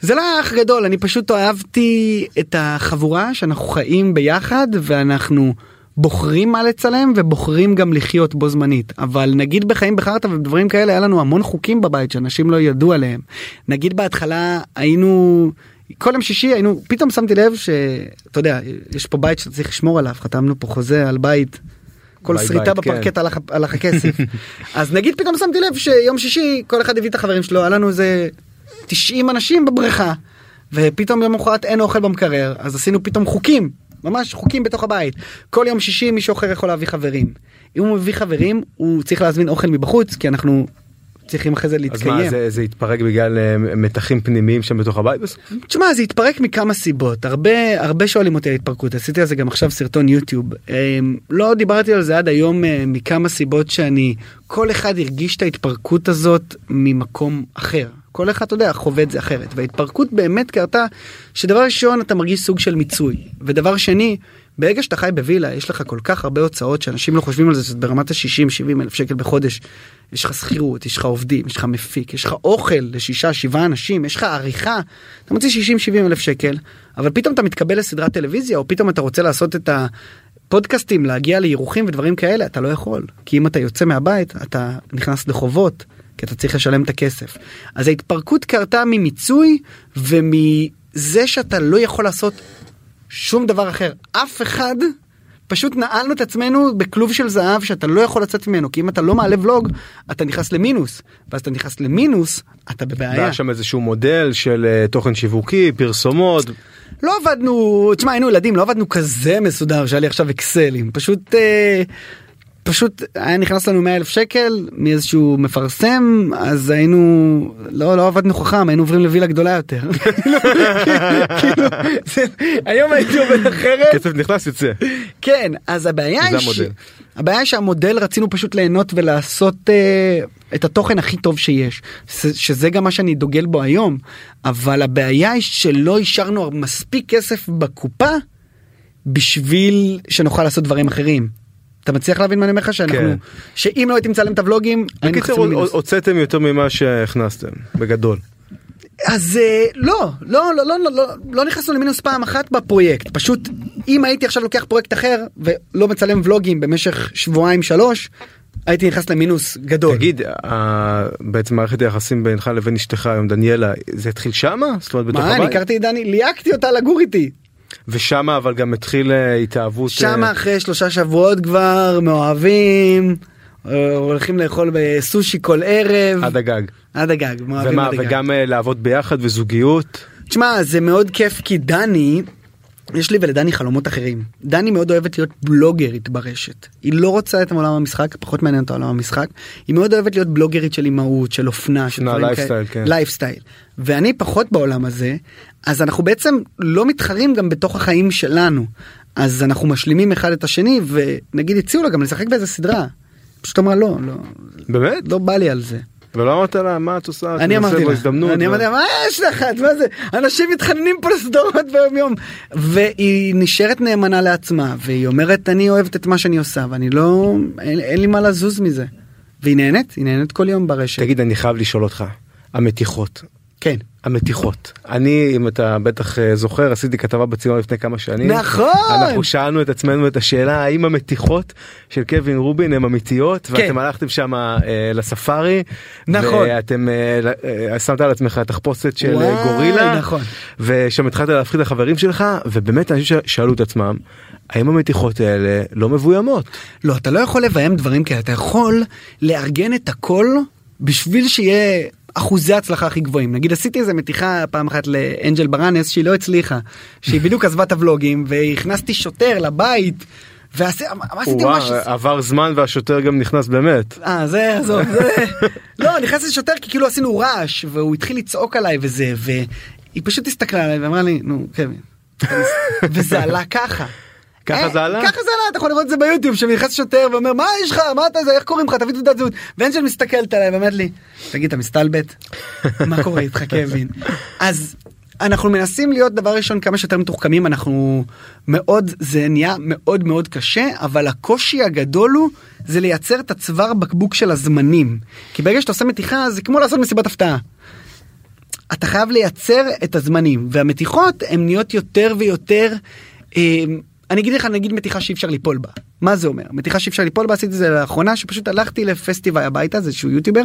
זה לא היה אח גדול אני פשוט אהבתי את החבורה שאנחנו חיים ביחד ואנחנו בוחרים מה לצלם ובוחרים גם לחיות בו זמנית אבל נגיד בחיים בחרטא ודברים כאלה היה לנו המון חוקים בבית שאנשים לא ידעו עליהם נגיד בהתחלה היינו. כל יום שישי היינו פתאום שמתי לב שאתה יודע יש פה בית שאתה צריך לשמור עליו חתמנו פה חוזה על בית כל שריטה כן. בפרקט הלך, הלך הכסף אז נגיד פתאום שמתי לב שיום שישי כל אחד הביא את החברים שלו היה לנו איזה 90 אנשים בבריכה ופתאום יום מחרת אין אוכל במקרר אז עשינו פתאום חוקים ממש חוקים בתוך הבית. כל יום שישי מישהו אחר יכול להביא חברים. אם הוא מביא חברים הוא צריך להזמין אוכל מבחוץ כי אנחנו צריכים אחרי זה אז מה להתקיים. זה, זה התפרק בגלל אה, מתחים פנימיים שם בתוך הבית? תשמע זה התפרק מכמה סיבות. הרבה הרבה שואלים אותי על התפרקות עשיתי על זה גם עכשיו סרטון יוטיוב. אמ, לא דיברתי על זה עד היום אה, מכמה סיבות שאני כל אחד הרגיש את ההתפרקות הזאת ממקום אחר כל אחד אתה יודע חווה את זה אחרת. וההתפרקות באמת קרתה שדבר ראשון אתה מרגיש סוג של מיצוי. ודבר שני ברגע שאתה חי בווילה יש לך כל כך הרבה הוצאות שאנשים לא חושבים על זה שזה ברמת ה-60-70 אלף שקל בחודש. יש לך שכירות, יש לך עובדים, יש לך מפיק, יש לך אוכל לשישה שבעה אנשים, יש לך עריכה, אתה מוציא 60-70 אלף שקל, אבל פתאום אתה מתקבל לסדרת טלוויזיה או פתאום אתה רוצה לעשות את הפודקאסטים, להגיע לירוחים ודברים כאלה, אתה לא יכול, כי אם אתה יוצא מהבית אתה נכנס לחובות, כי אתה צריך לשלם את הכסף. אז ההתפרקות קרתה ממיצוי ומזה שאתה לא יכול לעשות שום דבר אחר. אף אחד, פשוט נעלנו את עצמנו בכלוב של זהב שאתה לא יכול לצאת ממנו, כי אם אתה לא מעלה ולוג, אתה נכנס למינוס, ואז אתה נכנס למינוס, אתה בבעיה. והיה שם איזשהו מודל של אה, תוכן שיווקי, פרסומות. לא עבדנו, תשמע היינו ילדים, לא עבדנו כזה מסודר שהיה לי עכשיו אקסלים, פשוט... אה, פשוט היה נכנס לנו 100 אלף שקל מאיזשהו מפרסם אז היינו לא לא עבדנו חכם היינו עוברים לווילה גדולה יותר. כאילו, זה- היום הייתי עובד אחרת כסף נכנס יוצא. כן אז הבעיה היא. הבעיה שהמודל רצינו פשוט ליהנות ולעשות אה, את התוכן הכי טוב שיש שזה גם מה שאני דוגל בו היום אבל הבעיה היא שלא השארנו מספיק כסף בקופה בשביל שנוכל לעשות דברים אחרים. אתה מצליח להבין מה אני אומר לך שאנחנו כן. שאם לא הייתי מצלם את הוולוגים בקיצור. הוצאתם יותר ממה שהכנסתם בגדול. אז אה, לא לא לא לא לא לא לא נכנסנו למינוס פעם אחת בפרויקט פשוט אם הייתי עכשיו לוקח פרויקט אחר ולא מצלם ולוגים במשך שבועיים שלוש הייתי נכנס למינוס גדול. תגיד בעצם מערכת היחסים בינך לבין אשתך היום דניאלה זה התחיל שמה זאת אומרת בתוך מה אני הבית הכרתי את דני ליהקתי אותה לגור איתי ושמה אבל גם התחיל אה, התאהבות שם אה, אחרי שלושה שבועות כבר מאוהבים אה, הולכים לאכול בסושי כל ערב. עד הגג. עד הגג מאוהבים ומה עד הגג. וגם אה, לעבוד ביחד וזוגיות? תשמע זה מאוד כיף כי דני יש לי ולדני חלומות אחרים. דני מאוד אוהבת להיות בלוגרית ברשת. היא לא רוצה את עולם המשחק פחות מעניין אותה עולם המשחק. היא מאוד אוהבת להיות בלוגרית של אימהות של אופנה של דברים לייפסטייל, כאלה. כן. לייפסטייל. ואני פחות בעולם הזה אז אנחנו בעצם לא מתחרים גם בתוך החיים שלנו אז אנחנו משלימים אחד את השני ונגיד הציעו לה גם לשחק באיזה סדרה. פשוט אמרה לא לא באמת לא בא לי על זה. ולא אמרת לה מה את עושה אני אמרתי לה, אני אמרתי לה, מה יש לך, מה זה, אנשים מתחננים פה לסדרות ביום יום, והיא נשארת נאמנה לעצמה, והיא אומרת אני אוהבת את מה שאני עושה, ואני לא, אין, אין לי מה לזוז מזה. והיא נהנית, היא נהנית כל יום ברשת. תגיד אני חייב לשאול אותך המתיחות כן. המתיחות אני אם אתה בטח אה, זוכר עשיתי כתבה בציון לפני כמה שנים נכון. אנחנו שאלנו את עצמנו את השאלה האם המתיחות של קווין רובין הן אמיתיות כן. ואתם הלכתם שם אה, לספארי נכון. ואתם אה, אה, שמת על עצמך תחפושת של וואי, אה, גורילה נכון. ושם התחלת להפחיד את החברים שלך ובאמת אנשים שאלו את עצמם האם המתיחות האלה לא מבוימות. לא, אתה לא יכול לביים דברים כאלה, אתה יכול לארגן את הכל בשביל שיהיה אחוזי הצלחה הכי גבוהים. נגיד עשיתי איזה מתיחה פעם אחת לאנג'ל ברנס שהיא לא הצליחה, שהיא בדיוק עזבה את הוולוגים והכנסתי שוטר לבית. ועשיתי ממש... עבר זמן והשוטר גם נכנס באמת. אה זה עזוב זה לא נכנסתי לשוטר כי כאילו עשינו רעש והוא התחיל לצעוק עליי וזה והיא פשוט הסתכלה עליי ואמרה לי נו קווין. וזה עלה ככה. ככה אה, זה עלה? ככה זה עלה אתה יכול לראות את זה ביוטיוב שנכנס שוטר ואומר מה יש לך מה אתה זה איך קוראים לך תביא תעודת זהות ואנג'ל מסתכלת עליי ואומרת לי תגיד אתה מסתלבט מה קורה איתך קווין אז אנחנו מנסים להיות דבר ראשון כמה שיותר מתוחכמים אנחנו מאוד זה נהיה מאוד מאוד קשה אבל הקושי הגדול הוא זה לייצר את הצוואר בקבוק של הזמנים כי ברגע שאתה עושה מתיחה זה כמו לעשות מסיבת הפתעה. אתה חייב לייצר את הזמנים והמתיחות הן נהיות יותר ויותר. אני אגיד לך נגיד מתיחה שאי אפשר ליפול בה. מה זה אומר? מתיחה שאי אפשר ליפול בה עשיתי את זה לאחרונה שפשוט הלכתי לפסטיבל הביתה זה איזשהו יוטיובר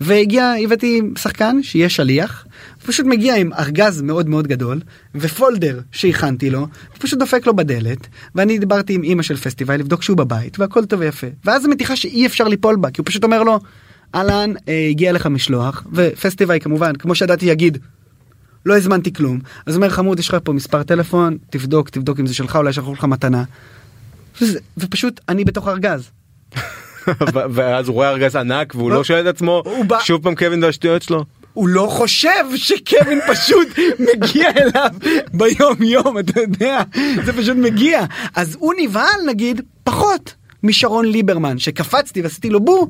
והגיע הבאתי שחקן שיהיה שליח פשוט מגיע עם ארגז מאוד מאוד גדול ופולדר שהכנתי לו פשוט דופק לו בדלת ואני דיברתי עם אימא של פסטיבל לבדוק שהוא בבית והכל טוב ויפה. ואז מתיחה שאי אפשר ליפול בה כי הוא פשוט אומר לו אהלן אה, הגיע לך משלוח ופסטיבל כמובן כמו שידעתי יגיד לא הזמנתי כלום אז אומר חמוד יש לך פה מספר טלפון תבדוק תבדוק אם זה שלך אולי שלחו לך מתנה. וזה, ופשוט אני בתוך ארגז. ואז הוא רואה ארגז ענק והוא לא שואל את עצמו שוב פעם קווין והשטויות שלו. הוא לא חושב שקווין פשוט מגיע אליו ביום יום אתה יודע זה פשוט מגיע אז הוא נבהל נגיד פחות משרון ליברמן שקפצתי ועשיתי לו בו.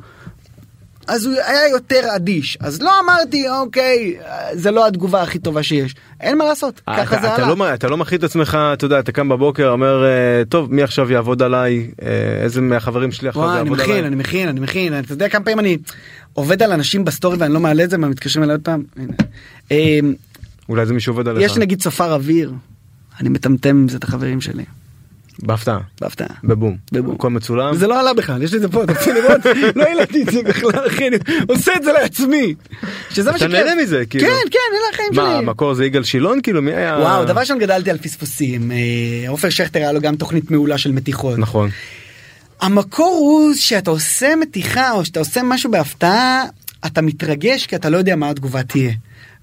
אז הוא היה יותר אדיש אז לא אמרתי אוקיי זה לא התגובה הכי טובה שיש אין מה לעשות ככה אתה, זה אתה, הלך. לא, אתה לא מכין את עצמך אתה יודע אתה קם בבוקר אומר אה, טוב מי עכשיו יעבוד עליי אה, איזה מהחברים שלי עכשיו וואי, אני יעבוד מכין, עליי. אני מכין, אני מכין, אתה יודע כמה פעמים אני עובד על אנשים ב story ואני לא מעלה את זה, והם מתקשרים אליי עוד פעם. הנה. אולי זה מישהו עובד עליך. יש נגיד צופר אוויר, אני מטמטם עם זה את החברים שלי, בהפתעה. בהפתעה. בבום. בבום. הכל מצולם. זה לא עלה בכלל, יש לי את זה פה, אתה רוצה לראות? לא העליתי את זה בכלל, אחי, אני עושה את זה לעצמי. שזה מה אתה שכיף. נהנה מזה, כאילו. כן, כן, אלה החיים מה שלי. המקור זה יגאל שילון כאילו מי היה. וואו, דבר ראשון גדלתי על פספוסים, אה, עופר שכטר היה לו גם תוכנית מעולה של מתיחות. נכון. המקור הוא שאתה עושה מתיחה או שאתה עושה משהו בהפתעה אתה מתרגש כי אתה לא יודע מה התגובה תהיה.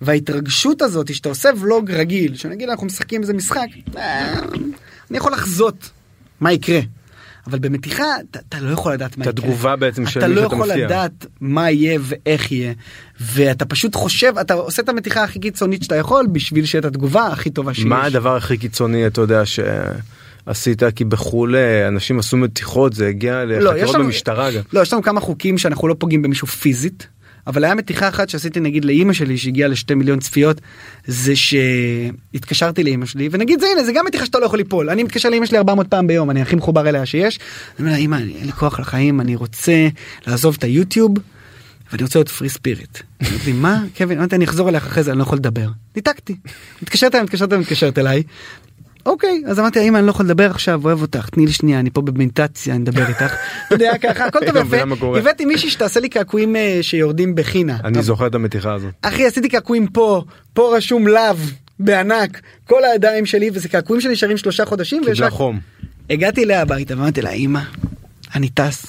וההתרגשות הזאת שאתה עושה ולוג רגיל שנגיד אנחנו משחקים איזה משחק אה, אני יכול לחזות מה יקרה. אבל במתיחה אתה, אתה לא יכול לדעת מה את יקרה. התגובה בעצם של אתה מי לא שאתה יכול מפתיע. לדעת מה יהיה ואיך יהיה ואתה פשוט חושב אתה עושה את המתיחה הכי קיצונית שאתה יכול בשביל שיהיה את התגובה הכי טובה שיש. מה הדבר הכי קיצוני אתה יודע שעשית כי בחו"ל אה, אנשים עשו מתיחות זה הגיע לא, לחקירות לנו- במשטרה גם. לא, יש לנו כמה חוקים שאנחנו לא פוגעים במישהו פיזית, אבל היה מתיחה אחת שעשיתי נגיד לאימא שלי שהגיעה לשתי מיליון צפיות, זה שהתקשרתי לאימא שלי, ונגיד זה הנה, זה גם מתיחה שאתה לא יכול ליפול. אני מתקשר לאימא שלי 400 פעם ביום, אני הכי מחובר אליה שיש. אני אומר לה, אימא, אין לי כוח לחיים, אני רוצה לעזוב את היוטיוב. ואני רוצה להיות פרי ספיריט. מה? קווין, אני אחזור אליך אחרי זה, אני לא יכול לדבר. ניתקתי. מתקשרת אליי, מתקשרת אליי. אוקיי, אז אמרתי, אמא, אני לא יכול לדבר עכשיו, אוהב אותך, תני לי שנייה, אני פה במדיטציה, אני אדבר איתך. אתה יודע, ככה, הכל טוב. קורה. הבאתי מישהי שתעשה לי קעקועים אה, שיורדים בחינה. אני זוכר את המתיחה הזאת. אחי, עשיתי קעקועים פה, פה רשום לאו, בענק, כל הידיים שלי, וזה קעקועים שנשארים שלושה חודשים. ויש קיבלה רק- חום. הגעתי אליה הביתה ואמרתי לה אמא אני טס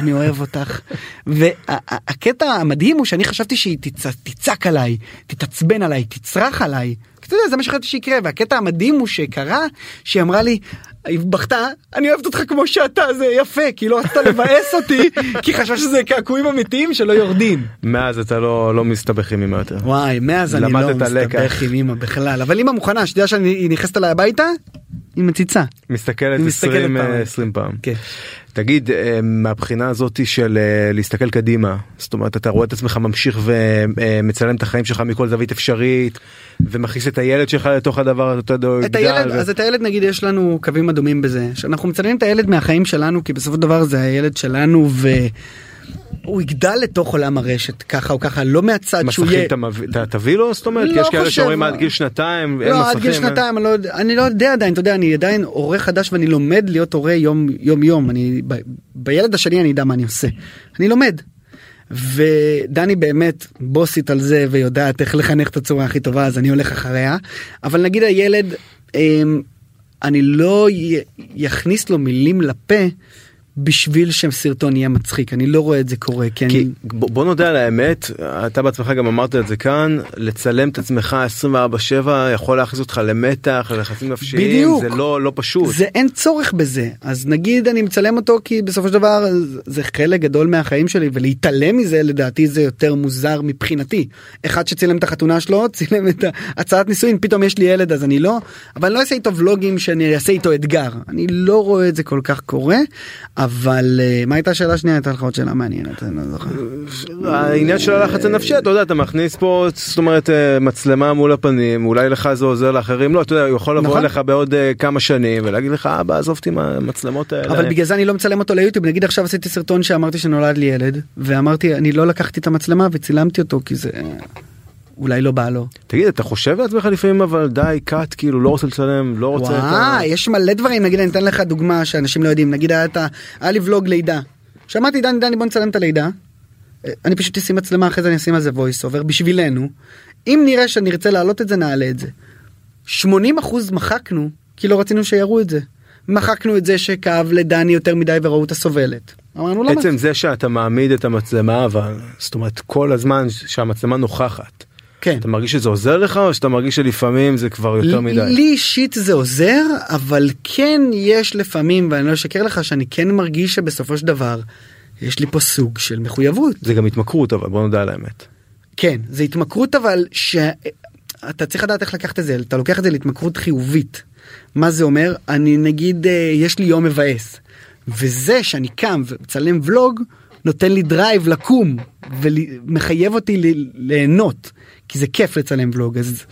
אני אוהב אותך והקטע המדהים הוא שאני חשבתי שהיא תצ- תצעק עליי תתעצבן עליי תצרח עליי. אתה יודע זה מה שחשבתי שיקרה והקטע המדהים הוא שקרה שהיא אמרה לי. היא בכתה אני אוהבת אותך כמו שאתה זה יפה כי לא רצתה לבאס אותי כי חשבה שזה קעקועים אמיתיים שלא יורדים. מאז אתה לא לא מסתבך עם אמא יותר. וואי מאז אני לא. מסתבך עם אמא בכלל אבל אמא מוכנה שתדע שהיא נכנסת אליי הביתה. היא מציצה. מסתכלת מסתכלת 20 פעם. אה, 20 פעם. כן. תגיד אה, מהבחינה הזאת של אה, להסתכל קדימה זאת אומרת אתה רואה את עצמך ממשיך ומצלם את החיים שלך מכל זווית אפשרית ומכניס את הילד שלך לתוך הדבר הזה, אתה יודע, את הילד, ו- אז את הילד נגיד יש לנו קווים אדומים בזה, שאנחנו מצלמים את הילד מהחיים שלנו, כי בסופו של דבר זה הילד שלנו והוא יגדל לתוך עולם הרשת ככה או ככה, לא מהצד שהוא מסכים יהיה... מביא- אתה תביא לו זאת אומרת לא יש כאלה. שאומרים עד גיל שנתיים אין לא, עד גיל מסכים, אה? שנתיים, אני לא, אני לא יודע עדיין, אתה יודע, אני עדיין הורה חדש ואני לומד להיות הורה יום יום יום, אני, ב, בילד השני אני אדע מה אני עושה, אני לומד. ודני באמת בוסית על זה ויודעת איך לחנך את הצורה הכי טובה אז אני הולך אחריה אבל נגיד הילד אמ, אני לא יכניס לו מילים לפה בשביל שסרטון יהיה מצחיק. אני לא רואה את זה קורה כי אני כי בוא בוא נודה על האמת אתה בעצמך גם אמרת את זה כאן לצלם את עצמך 24/7 יכול להכניס אותך למתח ללחצים נפשיים בדיוק. זה לא לא פשוט. זה אין צורך בזה. אז נגיד אני מצלם אותו כי בסופו של דבר זה חלק גדול מהחיים שלי ולהתעלם מזה לדעתי זה יותר מוזר מבחינתי. אחד שצילם את החתונה שלו צילם את הצעת נישואין פתאום יש לי ילד אז אני לא. אבל אני לא אעשה איתו ולוגים שאני אעשה איתו אתגר. אני לא רואה את זה כל כך קורה אבל אה, מה הייתה השאלה השנייה הייתה לך עוד שאלה מעניינת אני לא זוכר. העניין של הלחץ הנפשי אתה יודע אתה מכניס פה זאת אומרת אה, מצלמה מול הפנים אולי לך זה עוזר לאחרים לא אתה יודע הוא יכול לבוא נכון. אליך בעוד אה, כמה שנים ולהגיד לך אבא עזוב אותי מהמצלמות האלה. אבל בגלל זה אני לא מצלם אותו ליוטיוב נגיד עכשיו עשיתי סרטון שאמרתי שנולד לי ילד ואמרתי אני לא לקחתי את המצלמה וצילמתי אותו כי זה אולי לא בא לו. תגיד אתה חושב לעצמך לפעמים אבל די קאט כאילו לא רוצה לצלם לא רוצה את. וואי יש מלא דברים נגיד אני אתן לך דוגמה שאנשים לא יודעים נגיד היה את. היה לי ולוג לידה. שמעתי דני דני בוא נצלם את הלידה. אה, אני פשוט אשים מצלמה אחרי זה אני אשים על זה voice over בשבילנו. אם נראה שנרצה להעלות את זה נעלה את זה. 80% מחקנו כי לא רצינו שיראו את זה. מחקנו את זה שכאב לדני יותר מדי וראו אותה סובלת. אמרנו למה? עצם זה שאתה מעמיד את המצלמה אבל זאת אומרת כל הזמן שהמצלמה נוכחת כן. אתה מרגיש שזה עוזר לך או שאתה מרגיש שלפעמים זה כבר יותר מדי. לי אישית זה עוזר אבל כן יש לפעמים ואני לא אשקר לך שאני כן מרגיש שבסופו של דבר יש לי פה סוג של מחויבות. זה גם התמכרות אבל בוא נדע על האמת. כן, זה התמכרות אבל שאתה צריך לדעת איך לקחת את זה, אתה לוקח את זה להתמכרות חיובית. מה זה אומר? אני נגיד, אה, יש לי יום מבאס, וזה שאני קם ומצלם ולוג, נותן לי drive לקום ומחייב אותי ליהנות, כי זה כיף לצלם ולוג, אז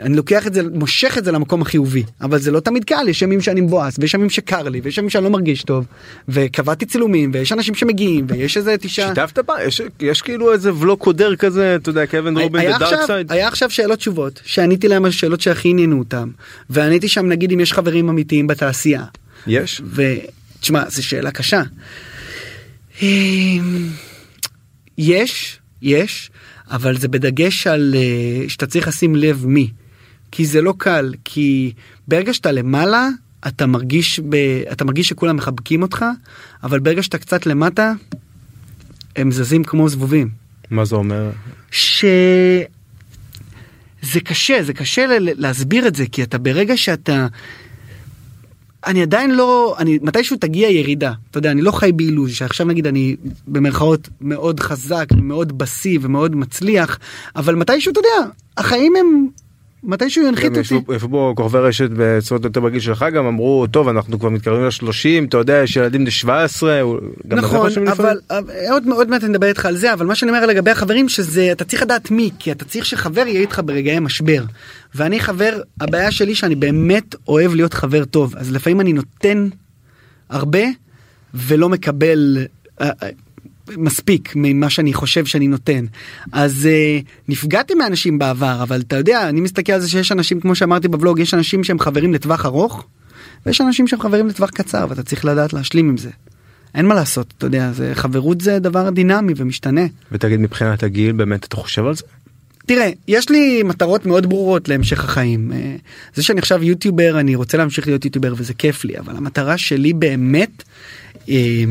אני לוקח את זה, מושך את זה למקום החיובי, אבל זה לא תמיד קל, יש ימים שאני מבואס, ויש ימים שקר לי, ויש ימים שאני לא מרגיש טוב, וקבעתי צילומים, ויש אנשים שמגיעים, ויש איזה תשעה... שיתפת בה? יש, יש כאילו איזה ולוג קודר כזה, אתה יודע, קווין רובין ב dark side? היה עכשיו שאלות תשובות, שעניתי להם על שאלות שהכי עניינו אותם, ועניתי שם נגיד אם יש חברים אמיתיים בתעשייה. יש? ותשמע, זו שאלה קשה. אמ, יש, יש, אבל זה בדגש על אה, שאתה צריך לשים לב מי. כי זה לא קל, כי ברגע שאתה למעלה, אתה מרגיש, ב... אתה מרגיש שכולם מחבקים אותך, אבל ברגע שאתה קצת למטה, הם זזים כמו זבובים. מה זה אומר? ש... זה קשה, זה קשה להסביר את זה, כי אתה ברגע שאתה... אני עדיין לא, אני, מתישהו תגיע ירידה, אתה יודע, אני לא חי באילוז' שעכשיו נגיד אני במרכאות מאוד חזק, מאוד בשיא ומאוד מצליח, אבל מתישהו, אתה יודע, החיים הם מתישהו ינחית אותי. איפה פה כוכבי רשת בצורות יותר בגיל שלך גם אמרו טוב אנחנו כבר מתקרבים ל-30 אתה יודע יש ילדים בני 17. נכון אבל עוד, עוד מעט נדבר איתך על זה אבל מה שאני אומר לגבי החברים שזה אתה צריך לדעת מי כי אתה צריך שחבר יהיה איתך ברגעי משבר. ואני חבר הבעיה שלי שאני באמת אוהב להיות חבר טוב אז לפעמים אני נותן הרבה ולא מקבל אה, אה, מספיק ממה שאני חושב שאני נותן. אז uh, נפגעתי מאנשים בעבר, אבל אתה יודע, אני מסתכל על זה שיש אנשים, כמו שאמרתי בבלוג, יש אנשים שהם חברים לטווח ארוך, ויש אנשים שהם חברים לטווח קצר, ואתה צריך לדעת להשלים עם זה. אין מה לעשות, אתה יודע, זה, חברות זה דבר דינמי ומשתנה. ותגיד מבחינת הגיל, באמת אתה חושב על זה? תראה, יש לי מטרות מאוד ברורות להמשך החיים. אה, זה שאני עכשיו יוטיובר, אני רוצה להמשיך להיות יוטיובר וזה כיף לי, אבל המטרה שלי באמת אמ,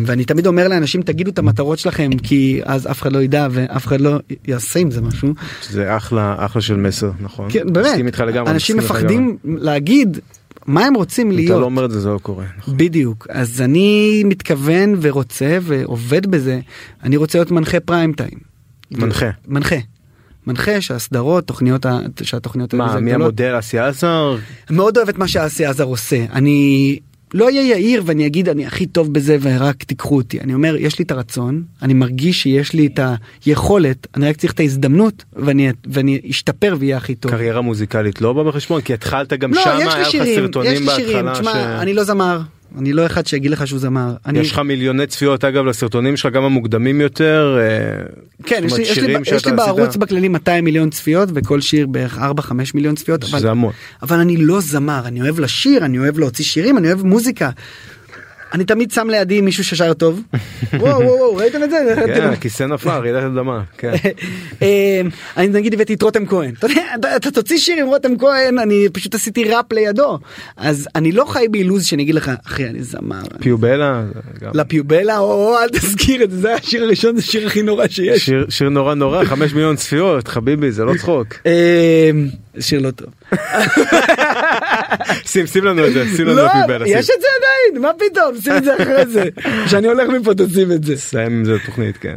ואני תמיד אומר לאנשים תגידו את המטרות שלכם כי אז אף אחד לא ידע ואף אחד לא יעשה עם זה משהו. זה אחלה אחלה של מסר נכון. כן, באמת. אנשים מפחדים להגיד מה הם רוצים להיות. אתה לא אומר את זה זה לא קורה. נכון. בדיוק אז אני מתכוון ורוצה ועובד בזה אני רוצה להיות מנחה פריים טיים. מנחה. מנחה. מנחה שהסדרות תוכניות שהתוכניות מה מי המודל אסי עזר מאוד אוהב את מה שאסי עזר עושה אני לא אהיה יאיר ואני אגיד אני הכי טוב בזה ורק תיקחו אותי אני אומר יש לי את הרצון אני מרגיש שיש לי את היכולת אני רק צריך את ההזדמנות ואני ואני אשתפר ויהיה הכי טוב. קריירה מוזיקלית לא בא בחשבון כי התחלת גם לא, שם היה לך סרטונים בהתחלה. ש... אני לא זמר אני לא אחד שיגיד לך שהוא זמר. אני... יש לך מיליוני צפיות אגב לסרטונים שלך גם המוקדמים יותר. אה, כן יש לי, יש לי, יש לי בערוץ בכללי 200 מיליון צפיות וכל שיר בערך 4-5 מיליון צפיות. אבל. אבל אני לא זמר אני אוהב לשיר אני אוהב להוציא שירים אני אוהב מוזיקה. אני תמיד שם לידי מישהו ששר טוב. וואו וואו ראיתם את זה? כן, הכיסא נפל רעידת אדמה. כן. אמ, אני נגיד הבאתי את רותם כהן. אתה תוציא שיר עם רותם כהן אני פשוט עשיתי ראפ לידו. אז אני לא חי באילוז שאני אגיד לך אחי אני זמר. פיובלה? לפיובלה או אל תזכיר את זה זה השיר הראשון זה שיר הכי נורא שיש. שיר נורא נורא 5 מיליון צפיות חביבי זה לא צחוק. אמ, שיר לא טוב. שים שים לנו את זה שים לנו לא, יש את זה עדיין מה פתאום שים את זה אחרי זה שאני הולך מפה תשים את זה. סיים עם זה תוכנית כן.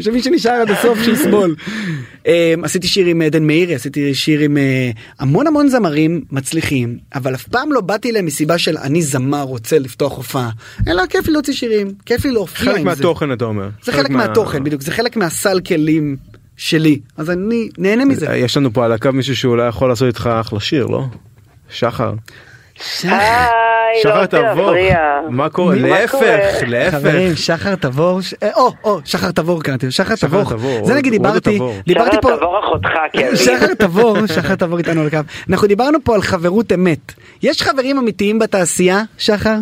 שמי שנשאר עד הסוף שיסבול. אמ, עשיתי שיר עם עדן מאירי עשיתי שיר עם אה, המון המון זמרים מצליחים אבל אף פעם לא באתי להם מסיבה של אני זמר רוצה לפתוח הופעה אלא כיף לי להוציא שירים כיף לי להופיע עם זה. חלק מהתוכן אתה אומר. זה חלק מהתוכן בדיוק זה חלק מהסל כלים שלי אז אני נהנה מזה. יש לנו פה על הקו מישהו שאולי יכול לעשות איתך אחלה שיר לא? שחר. שחר לא תבור, מה קורה? להפך, להפך. חברים, שחר תבור, אה, או, או, שחר תבור קראתי, שחר תבור, זה נגיד דיברתי, דיברתי פה, שחר תבור אחותך, כן. שחר תבור, שחר תבור איתנו על הקו, אנחנו דיברנו פה על חברות אמת, יש חברים אמיתיים בתעשייה, שחר?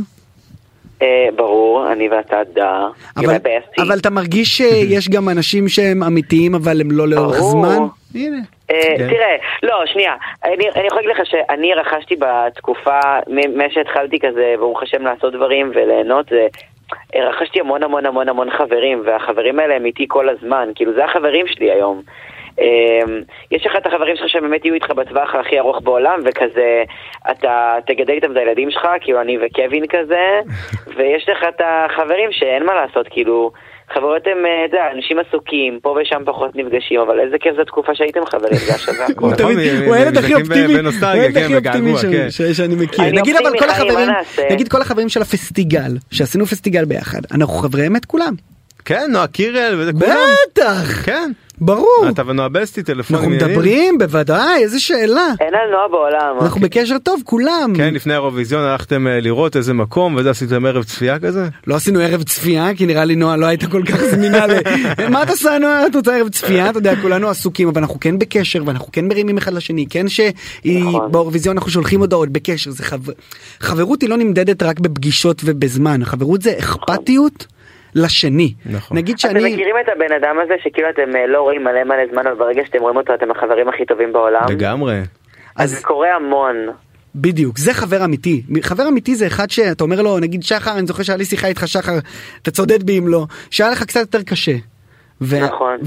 אה, ברור, אני ואתה דה. אבל, אבל אתה מרגיש שיש גם אנשים שהם אמיתיים אבל הם לא לאורך זמן? הנה. אה, כן. תראה, לא, שנייה, אני, אני יכול להגיד לך שאני רכשתי בתקופה, ממה שהתחלתי כזה, ברוך השם לעשות דברים וליהנות, זה... רכשתי המון המון המון המון חברים, והחברים האלה הם איתי כל הזמן, כאילו זה החברים שלי היום. יש לך את החברים שלך שבאמת יהיו איתך בטווח הכי ארוך בעולם, וכזה, אתה תגדל איתם את הילדים שלך, כאילו אני וקווין כזה, ויש לך את החברים שאין מה לעשות, כאילו... חברות הם, אתה יודע, אנשים עסוקים, פה ושם פחות נפגשים, אבל איזה כיף זו תקופה שהייתם חברים, זה השווה הכל. הוא הילד הכי אופטימי, הוא הילד הכי אופטימי שאני מכיר. נגיד אבל כל החברים, נגיד כל החברים של הפסטיגל, שעשינו פסטיגל ביחד, אנחנו חברי אמת כולם. כן, נועה קירל וזה כולם. בטח. כן. ברור. אתה ונועה בסטי טלפונים. אנחנו מדברים בוודאי איזה שאלה. אין על נועה בעולם. אנחנו בקשר טוב כולם. כן לפני האירוויזיון הלכתם לראות איזה מקום וזה עשיתם ערב צפייה כזה? לא עשינו ערב צפייה כי נראה לי נועה לא הייתה כל כך זמינה ל... מה את עושה נועה? את רוצה ערב צפייה? אתה יודע כולנו עסוקים אבל אנחנו כן בקשר ואנחנו כן מרימים אחד לשני כן שהיא באירוויזיון אנחנו שולחים הודעות בקשר זה חברות היא לא נמדדת רק בפגישות ובזמן חברות זה אכפתיות. לשני. נכון. נגיד שאני... אתם מכירים את הבן אדם הזה שכאילו אתם לא רואים מלא מלא זמן אבל ברגע שאתם רואים אותו אתם החברים הכי טובים בעולם? לגמרי. אז זה קורה המון. בדיוק זה חבר אמיתי חבר אמיתי זה אחד שאתה אומר לו נגיד שחר אני זוכר שהיה לי שיחה איתך שחר אתה צודד בי אם לא שהיה לך קצת יותר קשה. ו- נכון.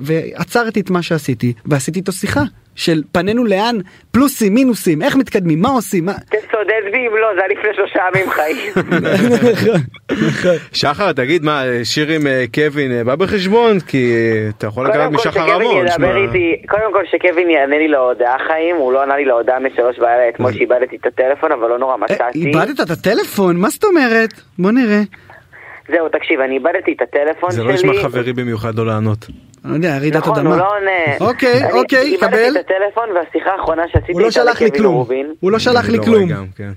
ועצרתי את מה שעשיתי ועשיתי איתו שיחה של פנינו לאן פלוסים מינוסים איך מתקדמים מה עושים מה... תצודד בי אם לא זה היה לפני שלושה ימים חיים. שחר תגיד מה שיר עם קווין בא בחשבון כי אתה יכול לקחת משחר המון. קודם כל שקווין יענה לי להודעה חיים הוא לא ענה לי להודעה משלוש בעיה אתמול שאיבדתי את הטלפון אבל לא נורא מצאתי. איבדת את הטלפון מה זאת אומרת בוא נראה. זהו תקשיב אני איבדתי את הטלפון שלי. זה לא נשמע חברי במיוחד לא לענות. אני לא יודע, רעידת אדמה. נכון, הוא לא עונה. אוקיי, אוקיי, קבל. איבדתי את הטלפון והשיחה האחרונה שעשיתי הוא לא שלח לי כלום. הוא לא שלח לי כלום. כן.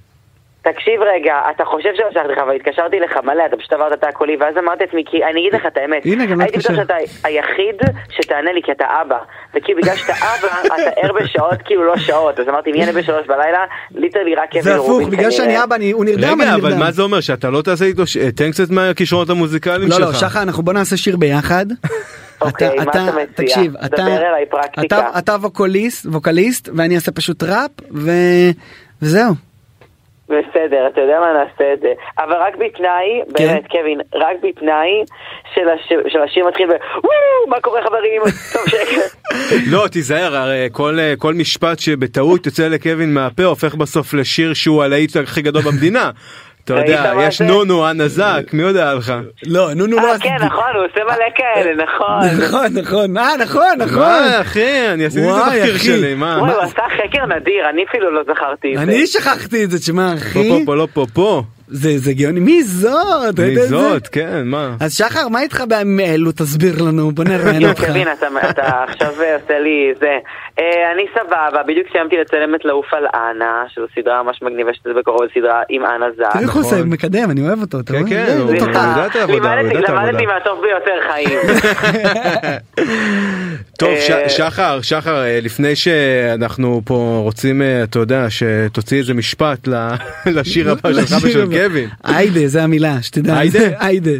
תקשיב רגע, אתה חושב שלא שלחתי לך, אבל התקשרתי לך מלא, אתה פשוט עברת את הקולי, ואז אמרתי לעצמי, כי אני אגיד לך את האמת. הנה, גם לא הייתי בטוח שאתה היחיד שתענה לי, כי אתה אבא. וכאילו בגלל שאתה אבא, אתה ער בשעות כאילו לא שעות. אז אמרתי, מי יענה בשלוש בלילה? literally רק קווין זה הפוך, בגלל שאני אבא, הוא נרדם, אני רגע, נרדם. אבל מה זה אומר שאתה לא תעשה איתו, תן קצת מהכישרונות המוזיקליים שלך. לא, לא, שחר, אנחנו בוא נעשה שיר ביחד. אוקיי, מה אתה מציע? תקשיב, אתה, דבר אליי פרקטיקה. אתה, אתה vocalist, vocalist, ואני אעשה פשוט ראפ, ו... וזהו. בסדר, אתה יודע מה נעשה את זה. אבל רק בתנאי, כן. באמת, קווין, רק בתנאי של הש- של השיר מתחיל ב... וואו, מה קורה חברים? טוב שקט. לא תיזהר הרי כל כל משפט שבטעות יוצא לקווין מהפה הופך בסוף לשיר שהוא הלהיט הכי גדול במדינה. אתה יודע יש? נונו הנזק מי יודע לך. לא, נו נו לא אה, כן, נכון, הוא עושה מלא כאלה, נכון. נכון, נכון, אה, נכון, נכון. מה אחי אני עשיתי את זה אחי. שלי מה. הוא עשה חקר נדיר, אני אפילו לא זכרתי את זה. אני שכחתי את זה, תשמע, פה אחי. פה פה לא פה פה. זה זה גאוני, מי זאת? מי? זאת כן מה. אז שחר, מה איתך בימים אלו? תסביר לנו, בוא נראיין יואו, אותך. קווין, אתה אתה עכשיו עושה לי זה. אה, אני סבבה, בדיוק סיימתי לצלם את לעוף על אנה, שזו סדרה ממש מגניבה שתצא בקרוב, סדרה עם אנה זק. תראי איך הוא נכון. עושה, מקדם, אני אוהב אותו. אתה כן? כן, זה- הוא-. יודע את העבודה, למדתי. מהטוב ביותר חיים. טוב אה, שחר שחר אה, לפני שאנחנו פה רוצים אה, אתה יודע שתוציא איזה משפט לשיר הבא שלך לשיר ושל הבא. קווין. היידה, זה המילה, שתדע. היידה? היידה.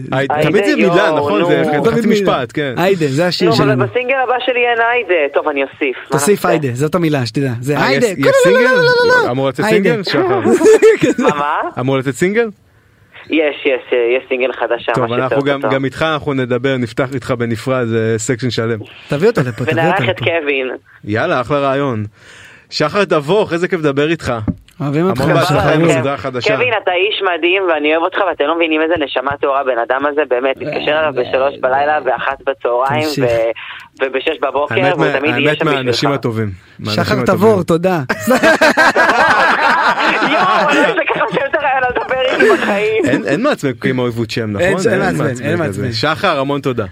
תמיד זה מילה נכון זה. חצי. משפט כן. היידה, זה השיר נו, אבל שלנו. בסינגל הבא שלי אין היידה. טוב, אני אוסיף. תוסיף? היידה, זאת המילה, שתדע. זה אה, היידה. יש- לא, לא, לא, סינגל? לא, לא, לא. אמור לצאת. סינגל? מה? אמור לצאת סינגל? יש, יש, יש סינגל חדש שם. טוב אנחנו גם איתך אנחנו נדבר נפתח איתך בנפרד זה section שלם. תביא אותו לפה, תביא אותו את לפה. קווין. יאללה אחלה רעיון. שחר תבוך איזה כיף לדבר איתך. אוהבים אותך. המון בהצלחה שחר. עם קווין, הסדרה החדשה. קווין, אתה איש מדהים ואני אוהב אותך ואתם לא מבינים איזה נשמה טהורה בן אדם הזה, באמת, תתקשר אליו בשלוש בלילה, באחת בצהריים תמשיך. ו- ובשש בבוקר, האמת והוא תמיד יהיה האמת שם מהאנשים בשבילך. הטובים. מהאנשים שחר הטובים. תבור, תודה. בחיים. אין עם האויבות שם נכון? אין. מעצבן. שחר המון תודה.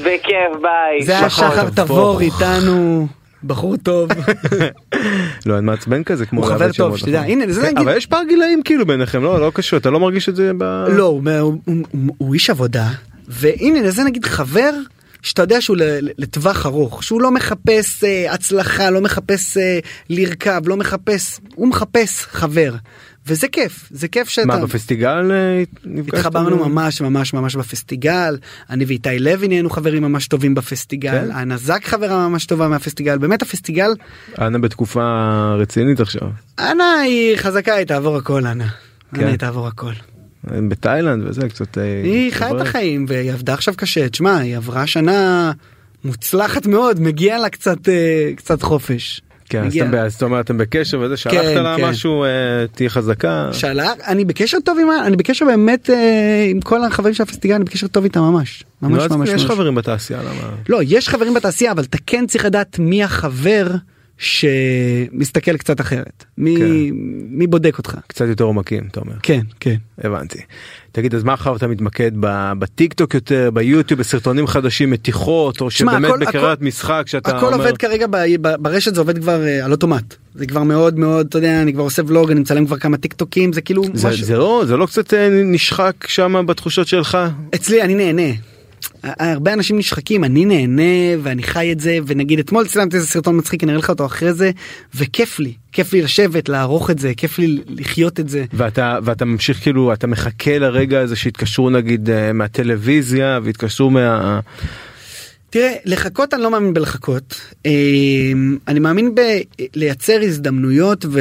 בכיף, ביי. זה היה שחר שחר. תבור איתנו. בחור טוב. לא אין מעצבן כזה כמו הוא חבר טוב, שתדע. הנה, זה כן, נגיד- אבל יש פער גילאים כאילו ביניכם לא לא קשור אתה לא מרגיש את זה ב... לא, הוא- איש עבודה, והנה זה נגיד חבר שאתה יודע שהוא לטווח ארוך, שהוא לא מחפש אה, הצלחה, לא מחפש אה, לרכב, לא מחפש, הוא מחפש חבר. וזה כיף, זה כיף שאתה... מה בפסטיגל אה? התחברנו ממש ממש ממש בפסטיגל, אני ואיתי לוי נהיינו חברים ממש טובים בפסטיגל, כן? אנה זק חברה ממש טובה מהפסטיגל, באמת הפסטיגל, אנה בתקופה רצינית עכשיו. אנה היא חזקה, היא תעבור הכל אנה. כן. אנה היא תעבור הכל. בתאילנד וזה קצת. אה, היא חיה את. החיים והיא עבדה עכשיו קשה תשמע היא עברה שנה מוצלחת מאוד, מגיע לה קצת, אה, קצת חופש. כן, אז מגיע. אתם, אז אתה אומר אתם בקשר וזה, שלחת כן, לה כן. משהו, אה, תהיי חזקה. שאלה, אני בקשר טוב עם, אני בקשר באמת אה, עם כל החברים של הפסטיגל, אני בקשר טוב איתם ממש. ממש אז ממש יש ממש. חברים בתעשייה, למה? לא, יש חברים בתעשייה, אבל אתה כן צריך לדעת מי החבר שמסתכל קצת אחרת. מי, כן. מי בודק אותך. קצת יותר עומקים, אתה אומר. כן, כן. הבנתי. תגיד, אז מה עכשיו אתה מתמקד בטיק טוק יותר, ביוטיוב, בסרטונים חדשים, מתיחות, או תשמע, שבאמת הכל- הכל- משחק שאתה הכל אומר... עובד כרגע ב, ב, ברשת זה עובד כבר אה, על אוטומט. זה כבר מאוד מאוד, אתה יודע, אני כבר עושה ולוג, אני מצלם כבר כמה טיק טוקים, זה כאילו זה, משהו. זה לא זה לא קצת אה, נשחק שם בתחושות שלך? אצלי אני נהנה. הרבה אנשים נשחקים אני נהנה ואני חי את זה ונגיד אתמול צילמתי איזה סרטון מצחיק אני אראה לך אותו אחרי זה וכיף לי כיף לי לשבת לערוך את זה כיף לי לחיות את זה. ואתה ואתה ממשיך כאילו אתה מחכה לרגע הזה שהתקשרו נגיד אה, מהטלוויזיה והתקשרו מה... תראה לחכות אני לא מאמין בלחכות אה, אני מאמין בלייצר הזדמנויות ו,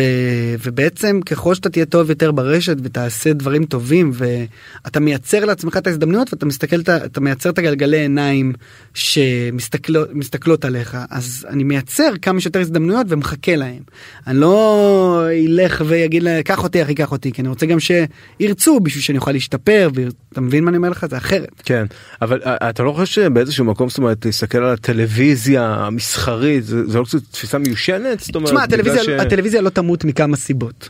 ובעצם ככל שאתה תהיה טוב יותר ברשת ותעשה דברים טובים ואתה מייצר לעצמך את ההזדמנויות ואתה מסתכל אתה מייצר את הגלגלי עיניים שמסתכלות מסתכלות עליך אז אני מייצר כמה שיותר הזדמנויות ומחכה להם. אני לא אלך ויגיד להם קח אותי אחי קח אותי כי אני רוצה גם שירצו בשביל שאני אוכל להשתפר ואתה מבין מה אני אומר לך זה אחרת. כן אבל אה, אתה לא חושב שבאיזשהו מקום זאת אומרת להסתכל על הטלוויזיה המסחרית זה, זה לא קצת תפיסה מיושנת? זאת אומרת, תשמע, הטלוויזיה, ש- הטלוויזיה לא תמות מכמה סיבות.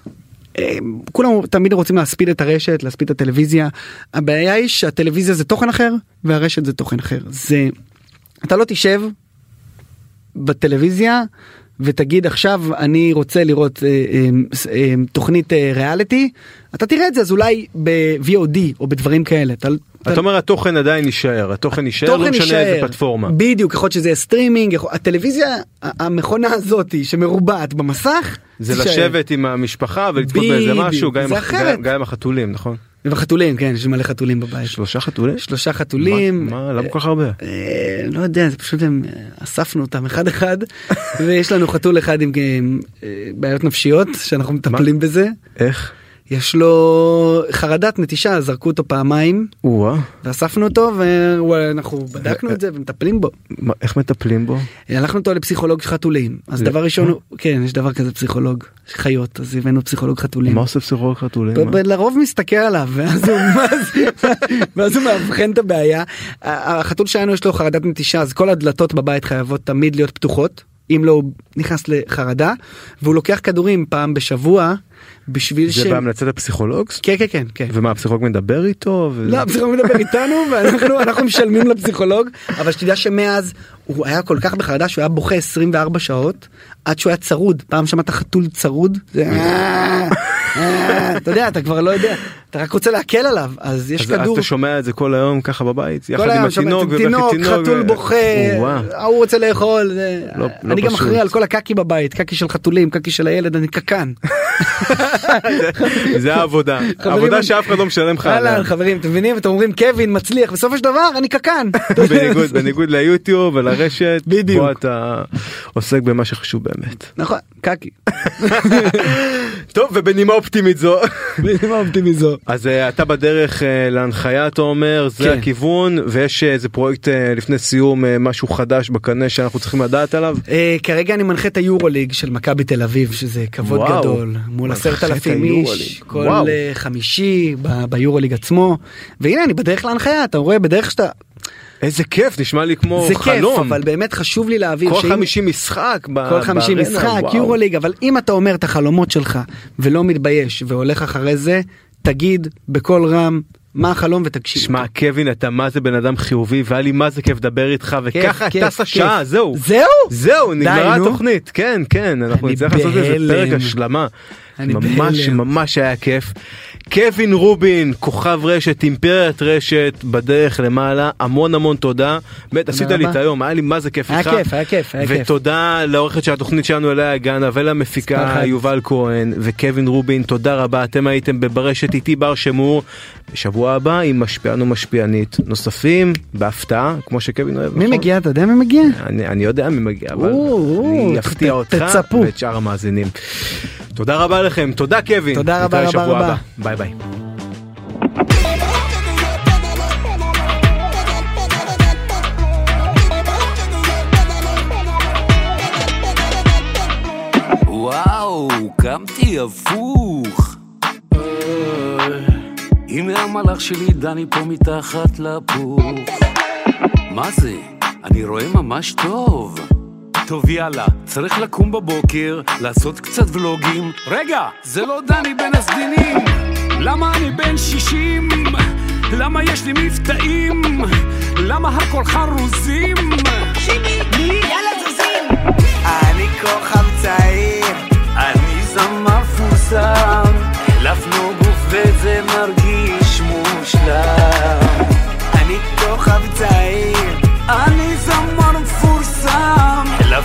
אה, כולם תמיד רוצים להספיד את הרשת, להספיד את הטלוויזיה. הבעיה היא שהטלוויזיה זה תוכן אחר והרשת זה תוכן אחר. זה... אתה לא תשב בטלוויזיה ותגיד עכשיו אני רוצה לראות אה, אה, אה, תוכנית אה, ריאליטי, אתה תראה את זה אז אולי ב-VOD או בדברים כאלה. אתה, אתה אומר התוכן עדיין יישאר התוכן יישאר לא משנה. איזה פלטפורמה. בדיוק, יכול להיות שזה יהיה סטרימינג, יכול... הטלוויזיה, המכונה הזאתי שמרובעת במסך, זה תישאר. לשבת עם המשפחה ולצפות באיזה משהו גם עם. גם- גם עם החתולים נכון? וחתולים, כן, יש מלא חתולים בבית. שלושה חתולים? שלושה חתולים. מה מה, למה כל כך הרבה? אה, לא יודע, זה פשוט הם, אה, אספנו אותם אחד אחד, ויש לנו חתול אחד עם אה, בעיות נפשיות, שאנחנו מטפלים בזה. איך? יש לו חרדת נטישה, זרקו אותו פעמיים, או-אה. ואספנו אותו, ואנחנו בדקנו את זה ומטפלים בו. מה- איך מטפלים בו? הלכנו אותו לפסיכולוג חתולים אז ל- דבר ראשון כן יש דבר כזה פסיכולוג חיות אז הבאנו פסיכולוג חתולים. מה עושה פסיכולוג חתולים? ב- ב- לרוב מסתכל עליו ואז הוא ואז- הוא מאבחן את הבעיה. החתול שלנו יש לו חרדת נטישה אז כל הדלתות בבית חייבות תמיד להיות פתוחות אם לא הוא נכנס לחרדה והוא לוקח כדורים פעם בשבוע בשביל ש... זה בהמלצת הפסיכולוג? כן כן כן כן. ומה הפסיכולוג מדבר איתו? ו- לא, הפסיכולוג מדבר איתנו ואנחנו אנחנו משלמים לפסיכולוג אבל שתדע שמאז הוא היה כל כך בחרדה שהוא היה בוכה 24 שעות עד שהוא היה צרוד פעם שמעת חתול צרוד זה אתה יודע אתה כבר לא יודע אתה רק רוצה להקל עליו אז יש אז אז כדור. אתה שומע את זה כל היום ככה בבית? יחד עם התינוק? תינוק, חתול בוכה. ההוא רוצה לאכול, לא- לא אני גם. אחראי על כל הקקי בבית, קקי של חתולים, קקי של הילד, אני קקן. זה העבודה. אני- שאף אחד לא משלם לך. אהלן חברים, אתם מבינים? אתם אומרים קווין מצליח, בסופו של דבר אני קקן. בניגוד בניגוד ליוטיוב ולרשת בדיוק. פה אתה עוסק במה שחשוב באמת. נכון, קקי. טוב ובנימה אופטימית זו מה אופטימי זו? אז אה, אתה בדרך אה, להנחיה אתה אומר זה כן. הכיוון ויש איזה פרויקט אה, לפני סיום אה, משהו חדש בקנה שאנחנו צריכים לדעת עליו. אה, כרגע אני מנחה את היורוליג של מכבי תל אביב שזה כבוד. גדול מול עשרת אלפים. איש כל. אה, חמישי ביורוליג עצמו והנה אני בדרך להנחיה אתה רואה בדרך שאתה איזה כיף נשמע לי כמו זה כיף חלום. אבל באמת חשוב לי להעביר כל שאם- חמישי משחק ב- כל חמישי בארנה, משחק וואו. יורוליג אבל אם אתה אומר את החלומות שלך ולא מתבייש והולך אחרי זה תגיד בקול רם מה החלום ותקשיב. שמע. קווין אתה מה זה בן אדם חיובי והיה לי מה זה כיף לדבר איתך וככה כיף, טסה כיף. שעה זהו זהו? זהו נגמרה. התוכנית כן כן אנחנו נצטרך לעשות איזה. פרק השלמה. ממש. ממש היה כיף. קווין רובין כוכב רשת אימפריית רשת בדרך למעלה המון המון תודה. באמת עשית לי. את היום היה לי מה זה כיף היה איתך. כיף, היה כיף, היה כיף. ותודה לעורכת של התוכנית שלנו אליה הגנה מספר ולמפיקה. יובל כהן וקווין רובין תודה רבה אתם הייתם בברשת איתי בר שמור. בשבוע הבא עם משפיען ומשפיענית נוספים בהפתעה כמו שקווין אוהב. מי נכון? מגיע אתה יודע מי מגיע? אני, יודע מי מגיע אבל אני אפתיע אותך. ואת שאר המאזינים. תודה רבה לכם, תודה קווין. תודה רבה רבה רבה. ביי ביי. וואו, קמתי הפוך. אה, הנה המלאך שלי, דני פה מתחת לפוך. מה זה? אני רואה ממש טוב. טוב יאללה, צריך לקום בבוקר, לעשות קצת ולוגים. רגע, זה לא דני בן הסדינים. למה אני בן שישים? למה יש לי מבטאים? למה הכל חרוזים? שימי, מי? יאללה זוזים! אני כוכב צעיר, אני זמר מפורסם, החלפנו גוף וזה מרגיש מושלם. אני כוכב צעיר, אני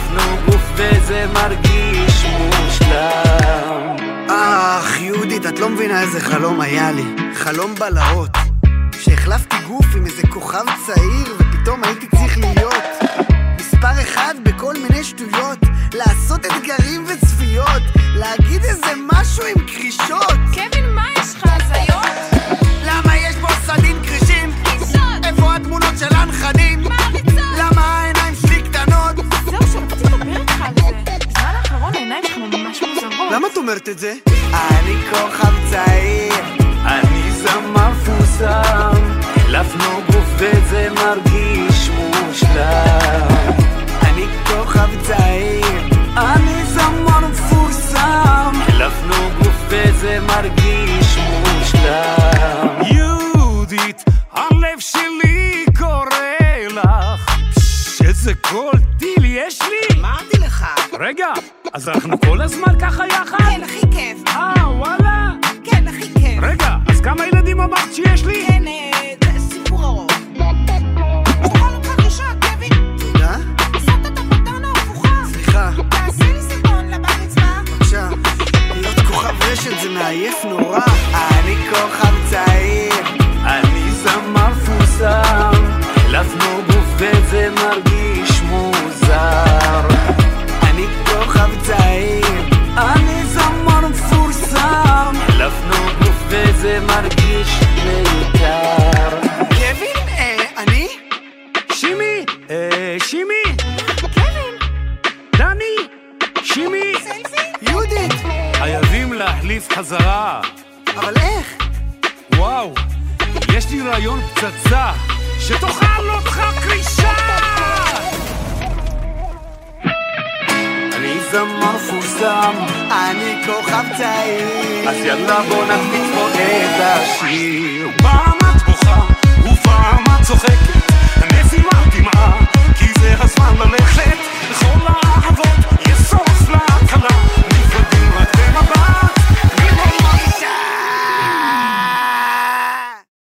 החלפנו גוף וזה מרגיש מושלם. אך יהודית, את לא מבינה איזה חלום היה לי. חלום בלהות. שהחלפתי גוף עם איזה כוכב צעיר, ופתאום הייתי צריך להיות מספר אחד בכל מיני שטויות, לעשות אתגרים וצפיות, להגיד איזה משהו עם קרישות. קווין, מה יש לך הזיות? למה יש פה סדין קרישים? איפה התמונות של הנכדים? מעריצות! למה את אומרת את זה? אני כוכב צעיר, אני זמר מפורסם, החלפנו גוף וזה מרגיש מושלם. אני כוכב צעיר, אני זמר מפורסם, החלפנו גוף וזה מרגיש מושלם. יהודית, הלב שלי קורא לך, איזה קול טיל יש לי! אמרתי לך. רגע, אז אנחנו כל הזמן ככה יחד? כן, הכי כיף. אה, וואלה? כן, הכי כיף. רגע, אז כמה ילדים אמרת שיש לי? כן, אז יאללה בוא נקפיץ פה את השיר. פעם את בוכה ופעם את צוחקת.